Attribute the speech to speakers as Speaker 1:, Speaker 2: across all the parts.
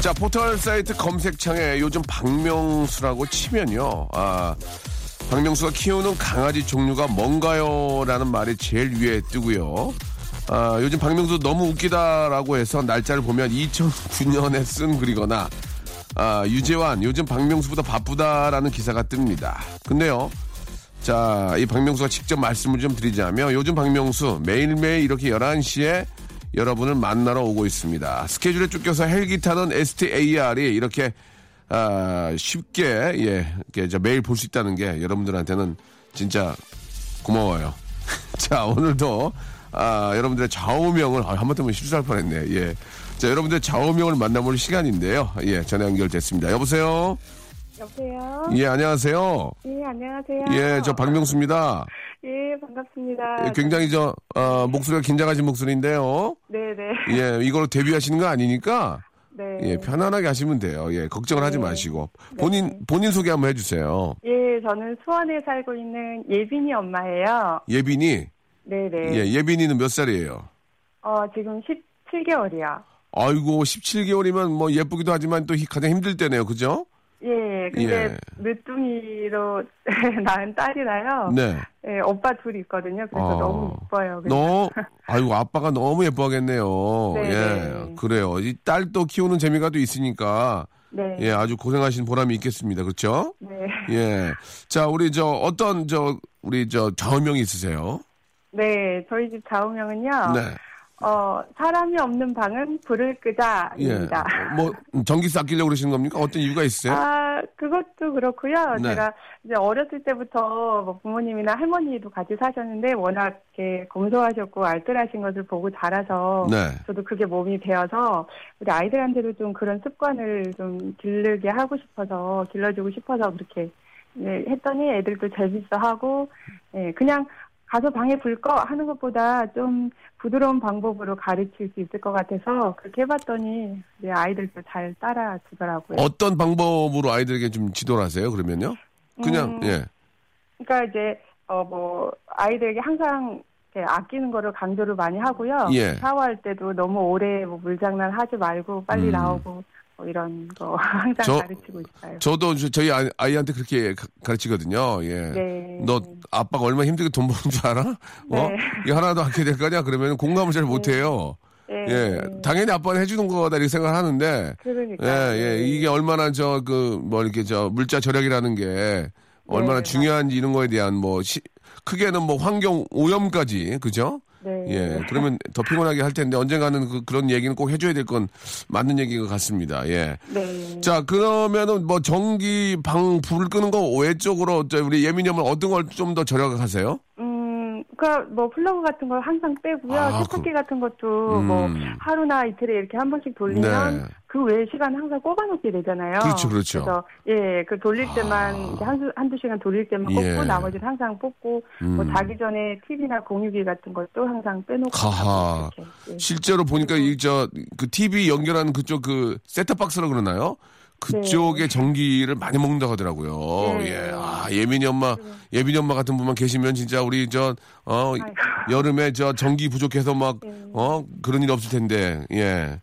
Speaker 1: 자, 포털 사이트 검색창에 요즘 박명수라고 치면요. 아, 박명수가 키우는 강아지 종류가 뭔가요? 라는 말이 제일 위에 뜨고요. 아, 요즘 박명수 너무 웃기다라고 해서 날짜를 보면 2009년에 쓴 글이거나 아, 유재환 요즘 박명수보다 바쁘다라는 기사가 뜹니다. 근데요. 자, 이 박명수가 직접 말씀을 좀 드리자면 요즘 박명수 매일매일 이렇게 11시에 여러분을 만나러 오고 있습니다. 스케줄에 쫓겨서 헬기 타는 STAR이 이렇게 아, 쉽게 예, 이렇게 저 매일 볼 수 있다는 게 여러분들한테는 진짜 고마워요. 자, 오늘도 아, 여러분들의 좌우명을 아, 한번 때문에 실수할 뻔했네. 예. 자, 여러분들의 좌우명을 만나볼 시간인데요. 예, 전화 연결됐습니다. 여보세요?
Speaker 2: 여보세요?
Speaker 1: 예, 안녕하세요.
Speaker 2: 예, 안녕하세요.
Speaker 1: 예, 저 박명수입니다.
Speaker 2: 예, 반갑습니다.
Speaker 1: 예, 굉장히 저, 어, 목소리가 긴장하신 목소리인데요.
Speaker 2: 네네.
Speaker 1: 예, 이걸로 데뷔하시는 거 아니니까,
Speaker 2: 네.
Speaker 1: 예, 편안하게 하시면 돼요. 예, 걱정을 하지
Speaker 2: 네.
Speaker 1: 마시고. 본인, 본인 소개 한번 해주세요.
Speaker 2: 예, 저는 수원에 살고 있는 예빈이 엄마예요.
Speaker 1: 예빈이,
Speaker 2: 네네.
Speaker 1: 예, 예빈이는 몇 살이에요?
Speaker 2: 어, 지금 17개월이요.
Speaker 1: 아이고, 17개월이면 뭐 예쁘기도 하지만 또 히- 가장 힘들 때네요. 그죠?
Speaker 2: 예, 근데
Speaker 1: 예.
Speaker 2: 늦둥이로 낳은 딸이라요.
Speaker 1: 네.
Speaker 2: 예, 오빠 둘이 있거든요. 그래서
Speaker 1: 어.
Speaker 2: 너무. 그래서.
Speaker 1: 너, 아이고, 아빠가 너무 예뻐하겠네요.
Speaker 2: 네,
Speaker 1: 예,
Speaker 2: 네.
Speaker 1: 그래요. 이 딸도 키우는 재미가 또 있으니까,
Speaker 2: 네.
Speaker 1: 예, 아주 고생하신 보람이 있겠습니다. 그렇죠?
Speaker 2: 네.
Speaker 1: 예. 자, 우리 저 어떤 저 우리 저 좌우명이 있으세요?
Speaker 2: 네, 저희 집 좌우명은요.
Speaker 1: 네.
Speaker 2: 어, 사람이 없는 방은 불을
Speaker 1: 예.
Speaker 2: 끄자입니다.
Speaker 1: 뭐 전기세 아끼려고 그러시는 겁니까? 어떤 이유가 있어요?
Speaker 2: 아, 그것도 그렇고요.
Speaker 1: 네.
Speaker 2: 제가 이제 어렸을 때부터 뭐 부모님이나 할머니도 같이 사셨는데 워낙 이렇게 검소하셨고 알뜰하신 것을 보고 자라서
Speaker 1: 네.
Speaker 2: 저도 그게 몸이 배어서 우리 아이들한테도 좀 그런 습관을 좀 기르게 하고 싶어서 길러주고 싶어서 그렇게 네, 했더니 애들도 재밌어하고 예, 그냥 가서 방에 불 꺼 하는 것보다 좀 부드러운 방법으로 가르칠 수 있을 것 같아서 그렇게 해봤더니 이제 아이들도 잘 따라주더라고요.
Speaker 1: 어떤 방법으로 아이들에게 좀 지도를 하세요? 그러면요? 그냥
Speaker 2: 음.
Speaker 1: 예.
Speaker 2: 그러니까 이제 어 뭐 아이들에게 항상 이렇게 아끼는 거를 강조를 많이 하고요.
Speaker 1: 예.
Speaker 2: 샤워할 때도 너무 오래 뭐 물장난 하지 말고 빨리
Speaker 1: 음.
Speaker 2: 나오고 뭐 이런 거 항상
Speaker 1: 저-
Speaker 2: 가르치고 있어요.
Speaker 1: 저도 저- 저희 아이- 아이 한테 그렇게 가, 가르치거든요. 예.
Speaker 2: 네.
Speaker 1: 너 아빠가 얼마나 힘들게 돈 버는 줄 알아? 어?
Speaker 2: 네.
Speaker 1: 이거 하나도 아껴야 될 거냐? 그러면 공감을 잘 못해요.
Speaker 2: 네.
Speaker 1: 예. 당연히 아빠는 해주는 거다 이렇게 생각하는데
Speaker 2: 그러니까.
Speaker 1: 예, 예. 이게 얼마나 저, 그, 뭐, 이렇게 저, 물자 절약이라는 게 얼마나
Speaker 2: 네,
Speaker 1: 중요한지 이런 거에 대한 뭐, 시, 크게는 뭐 환경 오염까지, 그죠?
Speaker 2: 네.
Speaker 1: 예. 그러면 더 피곤하게 할 텐데 언젠가는 그, 그런 얘기는 꼭 해줘야 될 건 맞는 얘기인 것 같습니다. 예.
Speaker 2: 네.
Speaker 1: 자, 그러면은 뭐 전기 방 불을 끄는 거 외적으로 저 우리 예민이 형은 어떤 걸 좀 더 절약하세요?
Speaker 2: 음, 그니까 뭐 플러그 같은 걸 항상 빼고요.
Speaker 1: 아,
Speaker 2: 세탁기
Speaker 1: 그-
Speaker 2: 같은 것도
Speaker 1: 음.
Speaker 2: 뭐 하루나 이틀에 이렇게 한 번씩 돌리면
Speaker 1: 네.
Speaker 2: 그 외의 시간 항상 꼽아놓게 되잖아요.
Speaker 1: 그렇죠, 그렇죠.
Speaker 2: 그래서 예, 그 돌릴 때만
Speaker 1: 아.
Speaker 2: 한두 한두 시간 돌릴 때만 꼽고
Speaker 1: 예.
Speaker 2: 나머지는 항상 뽑고 뭐
Speaker 1: 음.
Speaker 2: 자기 전에 TV나 공유기 같은 것도 항상 빼놓고
Speaker 1: 하하.
Speaker 2: 이렇게. 예.
Speaker 1: 실제로 보니까 이 저 그 TV 연결하는 그쪽 그 셋탑박스라 그러나요? 그쪽에 전기를 많이 먹는다고 하더라고요.
Speaker 2: 네.
Speaker 1: 예. 아, 예민이 엄마, 예민이 엄마 같은 분만 계시면 진짜 우리 저, 어,
Speaker 2: 아이고.
Speaker 1: 여름에 저 전기 부족해서 막,
Speaker 2: 네.
Speaker 1: 어, 그런 일 없을 텐데, 예.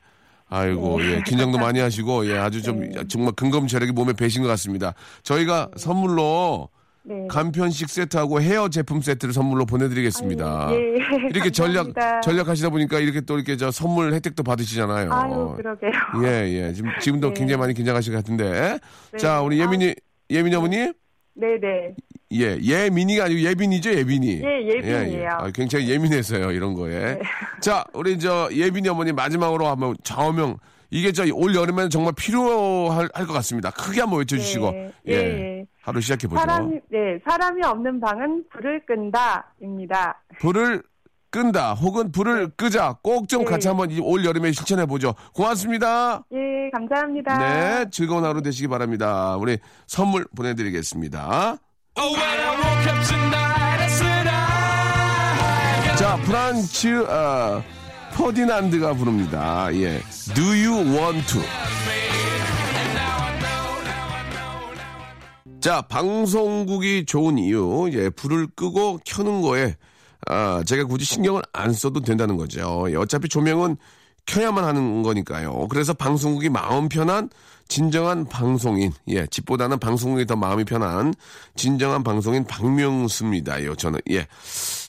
Speaker 1: 아이고, 예. 긴장도 많이 하시고, 예. 아주 좀,
Speaker 2: 네.
Speaker 1: 정말 근검절약이 몸에 배신 것 같습니다. 저희가 선물로
Speaker 2: 네.
Speaker 1: 간편식 세트하고 헤어 제품 세트를 선물로 보내드리겠습니다.
Speaker 2: 아유, 예.
Speaker 1: 이렇게 전략. 전략하시다 보니까 이렇게 또 이렇게 저 선물 혜택도 받으시잖아요.
Speaker 2: 아유, 그러게요.
Speaker 1: 예, 예. 지금 지금도
Speaker 2: 네.
Speaker 1: 굉장히 많이 긴장하실 것 같은데.
Speaker 2: 네.
Speaker 1: 자, 우리 예민이 예민이 어머니?
Speaker 2: 네 네.
Speaker 1: 예, 예민이가 아니고 예빈이죠, 예빈이.
Speaker 2: 예, 예빈이에요.
Speaker 1: 아, 굉장히 예민해서요, 이런 거에.
Speaker 2: 네.
Speaker 1: 자, 우리 저 예빈이 어머니 마지막으로 한번 좌우명 이게 저 올 여름에는 정말 필요할 할것 같습니다. 크게 한번 외쳐주시고
Speaker 2: 네.
Speaker 1: 예,
Speaker 2: 예, 예.
Speaker 1: 하루 시작해 보죠.
Speaker 2: 사람이, 네, 사람이 없는 방은 불을 끈다입니다.
Speaker 1: 불을 끈다 혹은 불을 끄자 꼭 좀
Speaker 2: 네.
Speaker 1: 같이 한번 이올 여름에 실천해 보죠. 고맙습니다.
Speaker 2: 예, 감사합니다.
Speaker 1: 네, 즐거운 하루 되시기 바랍니다. 우리 선물 보내드리겠습니다. 자, 프란츠 어, 퍼디난드가 부릅니다. 예, Do You Want To? 자, 방송국이 좋은 이유, 예, 불을 끄고 켜는 거에, 아, 제가 굳이 신경을 안 써도 된다는 거죠. 예, 어차피 조명은 켜야만 하는 거니까요. 그래서 방송국이 마음 편한 진정한 방송인, 예, 집보다는 방송국이 더 마음이 편한 진정한 방송인 박명수입니다. 요, 저는, 예.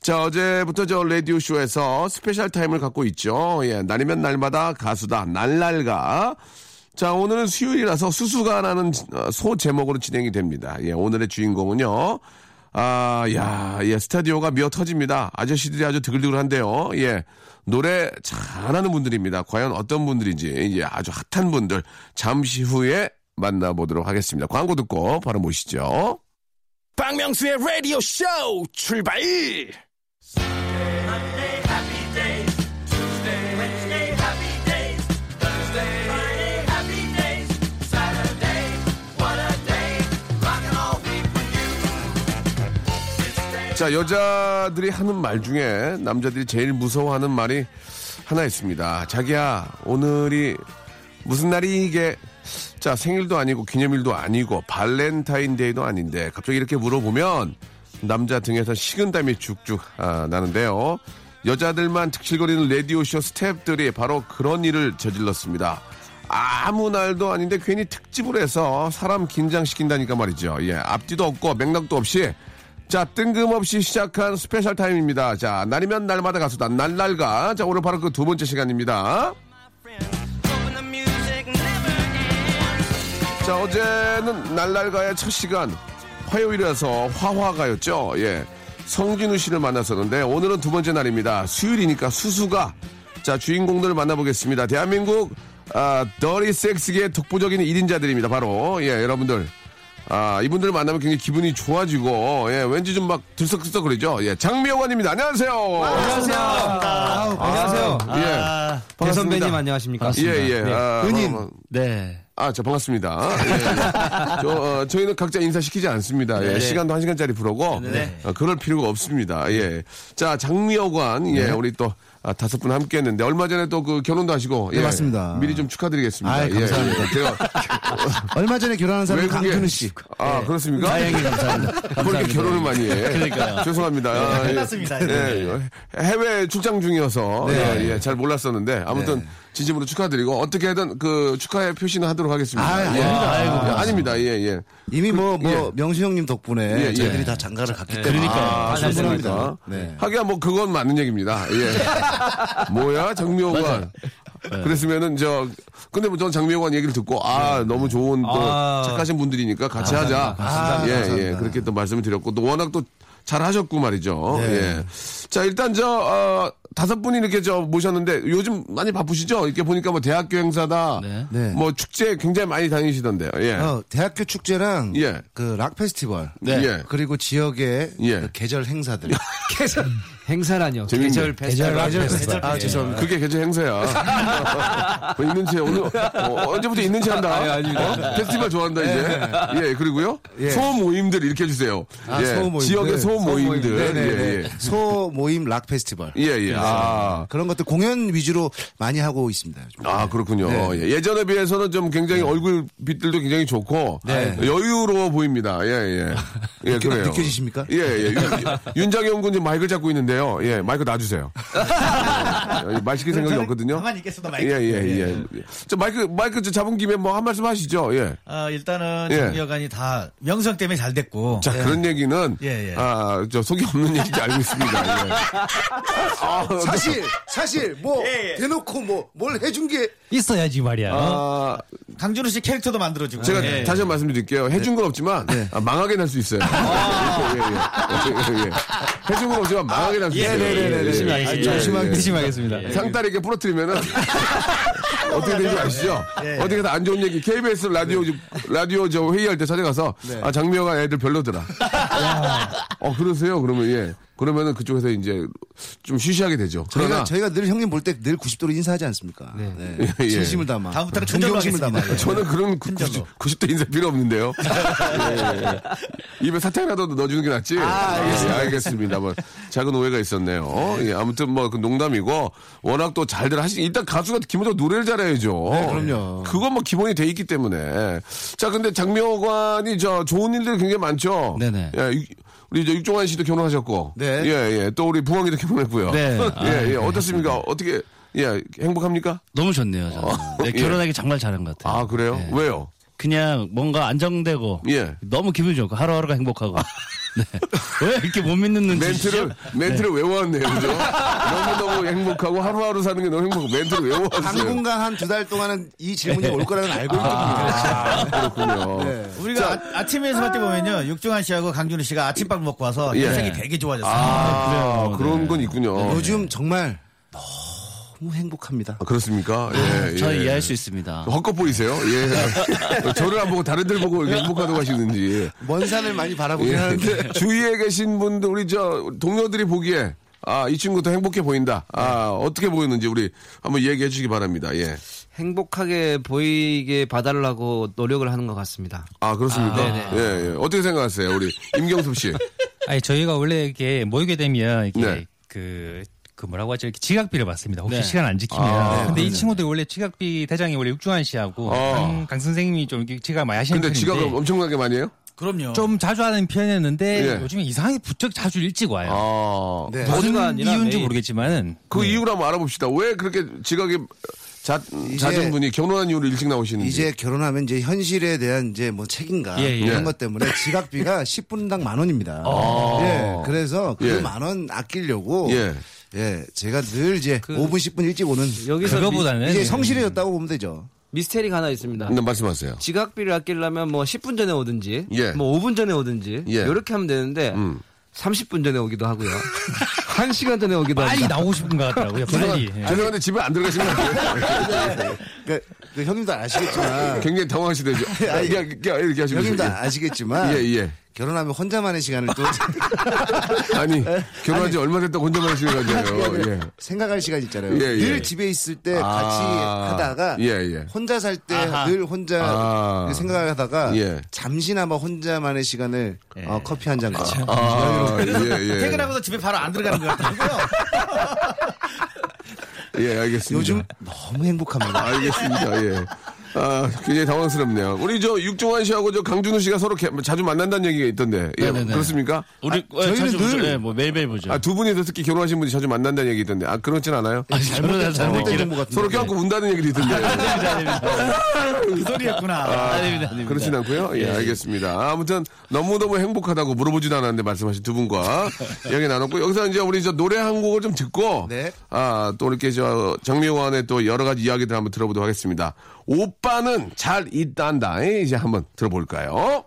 Speaker 1: 자, 어제부터 저 라디오쇼에서 special time을 갖고 있죠. 예, 날이면 날마다 가수다, 날날가. 자, 오늘은 수요일이라서 수수가라는 어, 소 제목으로 진행이 됩니다. 예, 오늘의 주인공은요. 아, 야, 예, 스타디오가 미어 터집니다. 아저씨들이 아주 드글드글한데요. 예, 노래 잘하는 분들입니다. 과연 어떤 분들인지, 예, 아주 핫한 분들 잠시 후에 만나보도록 하겠습니다. 광고 듣고 바로 모시죠.
Speaker 3: 박명수의 라디오 쇼 출발!
Speaker 1: 자, 여자들이 하는 말 중에 남자들이 제일 무서워하는 말이 하나 있습니다. 자기야, 오늘이 무슨 날이 이게? 자, 생일도 아니고 기념일도 아니고 발렌타인데이도 아닌데 갑자기 이렇게 물어보면 남자 등에서 식은땀이 쭉쭉 아, 나는데요. 여자들만 득실거리는 라디오쇼 스탭들이 바로 그런 일을 저질렀습니다. 아무 날도 아닌데 괜히 특집을 해서 사람 긴장시킨다니까 말이죠. 예, 앞뒤도 없고 맥락도 없이 자, 뜬금없이 시작한 special time입니다. 자, 날이면 날마다 가수다. 날날가. 자, 오늘 바로 그 두 번째 시간입니다. 자, 어제는 날날가의 첫 시간. 화요일이라서 화화가였죠. 예. 성진우 씨를 만났었는데, 오늘은 두 번째 날입니다. 수요일이니까 수수가. 자, 주인공들을 만나보겠습니다. 대한민국, 아, 더리 섹스계의 독보적인 1인자들입니다. 바로, 예, 여러분들. 아, 이분들을 만나면 굉장히 기분이 좋아지고, 예, 왠지 좀 막 들썩들썩 그러죠. 예, 장미호관입니다. 안녕하세요.
Speaker 4: 안녕하세요. 아, 안녕하세요.
Speaker 1: 예.
Speaker 4: 아,
Speaker 1: 반갑습니다.
Speaker 4: 대선배님 안녕하십니까?
Speaker 1: 예, 예.
Speaker 4: 네.
Speaker 1: 아,
Speaker 4: 은인.
Speaker 1: 어,
Speaker 4: 네.
Speaker 1: 아, 저 반갑습니다. 예, 예. 저, 어, 저희는 각자 인사시키지 않습니다. 예,
Speaker 4: 네.
Speaker 1: 시간도 한 시간짜리 프로고,
Speaker 4: 네.
Speaker 1: 어, 그럴 필요가 없습니다. 예. 자, 장미여관, 예, 우리 또, 아, 다섯 분 함께 했는데, 얼마 전에 또 그 결혼도 하시고, 예.
Speaker 5: 네, 맞습니다.
Speaker 1: 미리 좀 축하드리겠습니다.
Speaker 5: 아이, 감사합니다.
Speaker 1: 예, 예. 제가,
Speaker 5: 얼마 전에 결혼한 사람이
Speaker 1: 외국에-
Speaker 5: 강준우 씨.
Speaker 1: 아, 그렇습니까?
Speaker 4: 다행히 감사합니다.
Speaker 1: 뭐 이렇게 결혼을 많이 해.
Speaker 4: 그러니까요.
Speaker 1: 죄송합니다. 아, 예.
Speaker 5: 끝났습니다.
Speaker 1: 예, 해외 출장 중이어서
Speaker 5: 네.
Speaker 1: 예, 예, 잘 몰랐었는데 아무튼
Speaker 5: 네.
Speaker 1: 진심으로 축하드리고 어떻게든 그 축하의 표시는 하도록 하겠습니다.
Speaker 5: 아,
Speaker 1: 예.
Speaker 5: 아닙니다.
Speaker 1: 예, 아닙니다. 예, 예.
Speaker 5: 이미 뭐, 뭐,
Speaker 1: 예.
Speaker 5: 명수 형님 덕분에
Speaker 1: 예, 예.
Speaker 5: 저희들이 다 장가를 갔기 때문에.
Speaker 4: 그러니까요.
Speaker 1: 아,
Speaker 4: 아, 잘
Speaker 1: 좋습니다.
Speaker 5: 네.
Speaker 1: 하기야 뭐 그건 맞는 얘기입니다. 예. 뭐야 장미호관. 그랬으면은 저 근데 뭐 저는 장미호관 얘기를 듣고 아 너무 좋은 또
Speaker 4: 아.
Speaker 1: 착하신 분들이니까 같이 하자.
Speaker 5: 아,
Speaker 1: 예, 예. 그렇게 또 말씀을 드렸고 또 워낙 또 잘하셨고 말이죠.
Speaker 5: 네.
Speaker 1: 예. 자 일단 저 어, 다섯 분이 이렇게 저 모셨는데 요즘 많이 바쁘시죠? 이렇게 보니까 뭐 대학교 행사다.
Speaker 4: 네.
Speaker 5: 네.
Speaker 1: 뭐 축제 굉장히 많이 다니시던데요. 예.
Speaker 5: 어, 대학교 축제랑
Speaker 1: 예.
Speaker 5: 그락 페스티벌
Speaker 4: 네.
Speaker 1: 예.
Speaker 5: 그리고 지역의
Speaker 1: 예.
Speaker 5: 그 계절 행사들.
Speaker 4: 행사라뇨.
Speaker 1: 재밌네.
Speaker 4: 계절 페스티벌.
Speaker 5: 계절
Speaker 4: 계절
Speaker 5: 페스티벌. 아, 죄송합니다.
Speaker 1: 그게 계절 행사야. 뭐 있는 채 오늘 어, 언제부터 있는 채 한다. 어? 페스티벌 좋아한다 이제. 예 그리고요
Speaker 5: 예.
Speaker 1: 소모임들 일으켜 주세요.
Speaker 5: 아,
Speaker 1: 예,
Speaker 5: 소모임들.
Speaker 1: 지역의 소 모임들.
Speaker 5: 네네네.
Speaker 1: 예,
Speaker 5: 소 모임 락 페스티벌.
Speaker 1: 예. 예, 예. 아.
Speaker 5: 그런 것들 공연 위주로 많이 하고 있습니다. 요즘.
Speaker 1: 아, 그렇군요.
Speaker 5: 네.
Speaker 1: 예. 예전에 비해서는 좀 굉장히 얼굴 빛들도 굉장히 좋고
Speaker 5: 네.
Speaker 1: 여유로워 보입니다. 예, 예. 예,
Speaker 5: 느껴-
Speaker 1: 그래요.
Speaker 5: 느껴지십니까?
Speaker 1: 예, 예. 윤, 윤장현 군 지금 마이크를 잡고 있는데 놔주세요. 예, 마이크 놔주세요. 예, 말 시킬 생각이 없거든요.
Speaker 6: 가만히 있겠어도 마이크.
Speaker 1: 예, 예, 예. 저 마이크, 마이크 저 잡은 김에 뭐 한 말씀 하시죠. 예.
Speaker 6: 어, 일단은
Speaker 1: 예.
Speaker 6: 정여관이 다 명성 때문에 잘 됐고.
Speaker 1: 자, 그런 얘기는,
Speaker 6: 예, 예.
Speaker 1: 아, 저 속이 없는 얘기인지 알고 있습니다. 예. 아,
Speaker 5: 사실 사실 뭐
Speaker 6: 예, 예.
Speaker 5: 대놓고 뭐 뭘 해준 게
Speaker 4: 있어야지 말이야.
Speaker 1: 아,
Speaker 6: 강준호 씨 캐릭터도 만들어주고.
Speaker 1: 제가
Speaker 6: 예.
Speaker 1: 다시 한번 말씀드릴게요. 해준 건 없지만 아, 망하게 날 수 있어요. 예, 예, 예. 예, 예. 해준 건 없지만 망하게 날 수 있어요.
Speaker 5: 네네네네.
Speaker 4: 열심히
Speaker 1: 예,
Speaker 4: 하겠습니다. 열심히 하겠습니다.
Speaker 1: 상다리게 부러뜨리면은 어떻게 되는지 아시죠? 어떻게 해서 안 좋은 얘기 KBS 라디오 라디오 저 회의할 때 찾아가서 아 장미호가 애들 별로더라. 어 그러세요? 그러면 예 그러면은 그쪽에서 이제 좀 쉬쉬하게 되죠.
Speaker 5: 저희가
Speaker 1: 그러나
Speaker 5: 저희가 늘 형님 볼 때 늘 90도로 인사하지 않습니까? 네.
Speaker 1: 예, 예.
Speaker 5: 진심을 담아.
Speaker 6: 다음부터는
Speaker 5: 존경심을 담아.
Speaker 6: 하겠습니다.
Speaker 1: 저는 그런 90, 90대 인사 필요 없는데요. 예, 예, 예. 입에 사탕이라도 넣어주는 게 낫지. 아, 알겠습니다. 뭐 작은 오해가 있었네요. 예, 아무튼 뭐 그 농담이고 워낙 또 잘들 하시. 일단 가수가 기본적으로 노래를 잘해야죠.
Speaker 5: 네, 그럼요.
Speaker 1: 그건 뭐 기본이 돼 있기 때문에. 자, 근데 장명관이 저 좋은 일들이 굉장히 많죠.
Speaker 4: 네네.
Speaker 1: 예, 유- 우리 저 육종환 씨도 결혼하셨고.
Speaker 5: 네.
Speaker 1: 예, 예. 또 우리 부엉이도 결혼했고요.
Speaker 4: 네.
Speaker 1: 예, 예. 어떻습니까? 어떻게 예, 행복합니까?
Speaker 7: 너무 좋네요. 저는. 네,
Speaker 1: 예.
Speaker 7: 결혼하기 정말 잘한 것 같아요.
Speaker 1: 아, 그래요?
Speaker 7: 네.
Speaker 1: 왜요?
Speaker 7: 그냥 뭔가 안정되고
Speaker 1: 예.
Speaker 7: 너무 기분이 좋고 하루하루가 행복하고. 네. 왜 이렇게 못 믿는?
Speaker 1: 멘트를 멘트를 외워왔네요, 그죠? 너무 너무 행복하고 하루하루 사는 게 너무 행복하고 멘트를 외워왔어요.
Speaker 5: 당분간 한 두 달 동안은 이 질문이 올 거라는 알고 있거든요.
Speaker 1: 아, 그렇군요.
Speaker 5: 네.
Speaker 6: 우리가 아, 침 에서 할 때 보면요. 육종환 씨하고 강준호 씨가 아침밥 먹고 와서
Speaker 1: 예.
Speaker 6: 인생이 되게 좋아졌어요.
Speaker 1: 아, 그런 건 있군요.
Speaker 5: 요즘 정말 너무 행복합니다.
Speaker 1: 아, 그렇습니까? 예, 예.
Speaker 7: 저 이해할 수 있습니다.
Speaker 1: 헛것 보이세요? 예. 저를 안 보고 다른 들 보고 이렇게 행복하다고 하시는지.
Speaker 5: 먼 산을 많이 바라보긴
Speaker 1: 예.
Speaker 5: 하는데
Speaker 1: 주위에 계신 분들, 우리 저 동료들이 보기에 아, 이 친구도 행복해 보인다. 아, 어떻게 보이는지 우리 한번 얘기해 주시기 바랍니다. 예.
Speaker 4: 행복하게 보이게 봐달라고 노력을 하는 것 같습니다.
Speaker 1: 아, 그렇습니까?
Speaker 4: 네네.
Speaker 1: 예, 예. 어떻게 생각하세요? 우리 임경섭 씨.
Speaker 8: 아니 저희가 원래 이렇게 모이게 되면 이렇게
Speaker 1: 네.
Speaker 8: 그, 그 뭐라고 하죠? 이렇게 지각비를 받습니다. 혹시
Speaker 6: 네.
Speaker 8: 시간 안 지키면.
Speaker 1: 아,
Speaker 8: 근데 이 친구들 원래 지각비 대장이 원래 육중한 씨하고
Speaker 1: 아.
Speaker 8: 강, 강 선생님이 좀 지각 많이 하시는
Speaker 1: 근데 지각을 엄청나게 많이 해요?
Speaker 6: 그럼요.
Speaker 8: 좀 자주 하는 편이었는데
Speaker 1: 예.
Speaker 8: 요즘에 이상하게 부쩍 자주 일찍 와요.
Speaker 1: 아.
Speaker 5: 네.
Speaker 8: 무슨 이유인지
Speaker 4: 매일.
Speaker 8: 모르겠지만
Speaker 1: 그
Speaker 8: 네.
Speaker 1: 이유를 한번 알아봅시다. 왜 그렇게 지각이 자, 잦은 분이 결혼한 이후로 일찍 나오시는지.
Speaker 5: 이제 결혼하면 이제 현실에 대한 이제 뭐 책임감
Speaker 8: 예, 예.
Speaker 5: 이런 것 때문에 지각비가 10분당 만 원입니다.
Speaker 1: 아.
Speaker 5: 예, 그래서 그
Speaker 1: 예.
Speaker 5: 만원 아끼려고
Speaker 1: 예.
Speaker 5: 예, 제가 늘 이제
Speaker 4: 그
Speaker 5: 5분 10분 일찍 오는
Speaker 4: 여기서
Speaker 8: 그거보다는
Speaker 5: 이제
Speaker 8: 네.
Speaker 5: 성실해졌다고 보면 되죠.
Speaker 4: 미, 스테리가 하나 있습니다.
Speaker 1: 네, 말씀하세요.
Speaker 4: 지각비를 아끼려면 뭐 10분 전에 오든지,
Speaker 1: 예.
Speaker 4: 뭐 5분 전에 오든지,
Speaker 1: 예.
Speaker 4: 이렇게 하면 되는데
Speaker 1: 음.
Speaker 4: 30분 전에 오기도 하고요. 1시간 전에 오기도
Speaker 8: 빨리
Speaker 4: 합니다.
Speaker 8: 나오고 싶은 것 같더라고요. 빨리. 예.
Speaker 1: 죄송한데 집에 안 들어가시는 거 같아요.
Speaker 5: 그, 그 형님도 아시겠지만
Speaker 1: 굉장히 당황하시대죠.
Speaker 5: 아니,
Speaker 1: 이렇게, 이렇게, 하시고.
Speaker 5: 형님도. 아시겠지만
Speaker 1: 예, 예.
Speaker 5: 결혼하면 혼자만의 시간을 또
Speaker 1: 아니, 결혼한 지 얼마 됐다고 혼자만 하시는 거잖아요. 예.
Speaker 5: 생각할 시간 있잖아요.
Speaker 1: 예, 예.
Speaker 5: 늘 집에 있을 때 같이
Speaker 1: 아,
Speaker 5: 하다가
Speaker 1: 예, 예.
Speaker 5: 혼자 살 때 늘 혼자
Speaker 1: 아.
Speaker 5: 생각을 하다가
Speaker 1: 예.
Speaker 5: 잠시나마 혼자만의 시간을 어, 커피 한 잔과
Speaker 1: 아, 예, 예.
Speaker 6: 퇴근하고서 집에 바로 안 들어가는 것 같더라고요.
Speaker 1: 예, 알겠습니다.
Speaker 5: 요즘 너무 행복합니다.
Speaker 1: 알겠습니다. 예. 아, 굉장히 당황스럽네요. 우리 저 육종환 씨하고 저 강준우 씨가 서로 개- 자주 만난다는 얘기가 있던데. 예,
Speaker 7: 네네네.
Speaker 1: 그렇습니까?
Speaker 7: 우리 어,
Speaker 5: 저희는 늘-.
Speaker 7: 네, 뭐 매일매일 보죠.
Speaker 1: 아, 두 분이서 특히 결혼하신 분이 자주 만난다는 얘기 있던데. 아, 그렇진 않아요?
Speaker 7: 아니, 잘못한
Speaker 5: 잘못된 정보 같은데.
Speaker 1: 서로 껴안고 운다는 얘기도 있던데.
Speaker 6: 그 소리였구나.
Speaker 7: 아닙니다, 아닙니다.
Speaker 1: 그렇진 않고요. 예, 알겠습니다. 아무튼 너무너무 행복하다고 물어보지도 않았는데 말씀하신 두 분과 이야기 나눴고 여기서 이제 우리 저 노래 한 곡을 좀 듣고
Speaker 5: 네.
Speaker 1: 아, 또 이렇게 저 장미호안의 또 여러 가지 이야기들 한번 들어보도록 하겠습니다. 오빠는 잘 있단다. 예, 이제 한번 들어볼까요?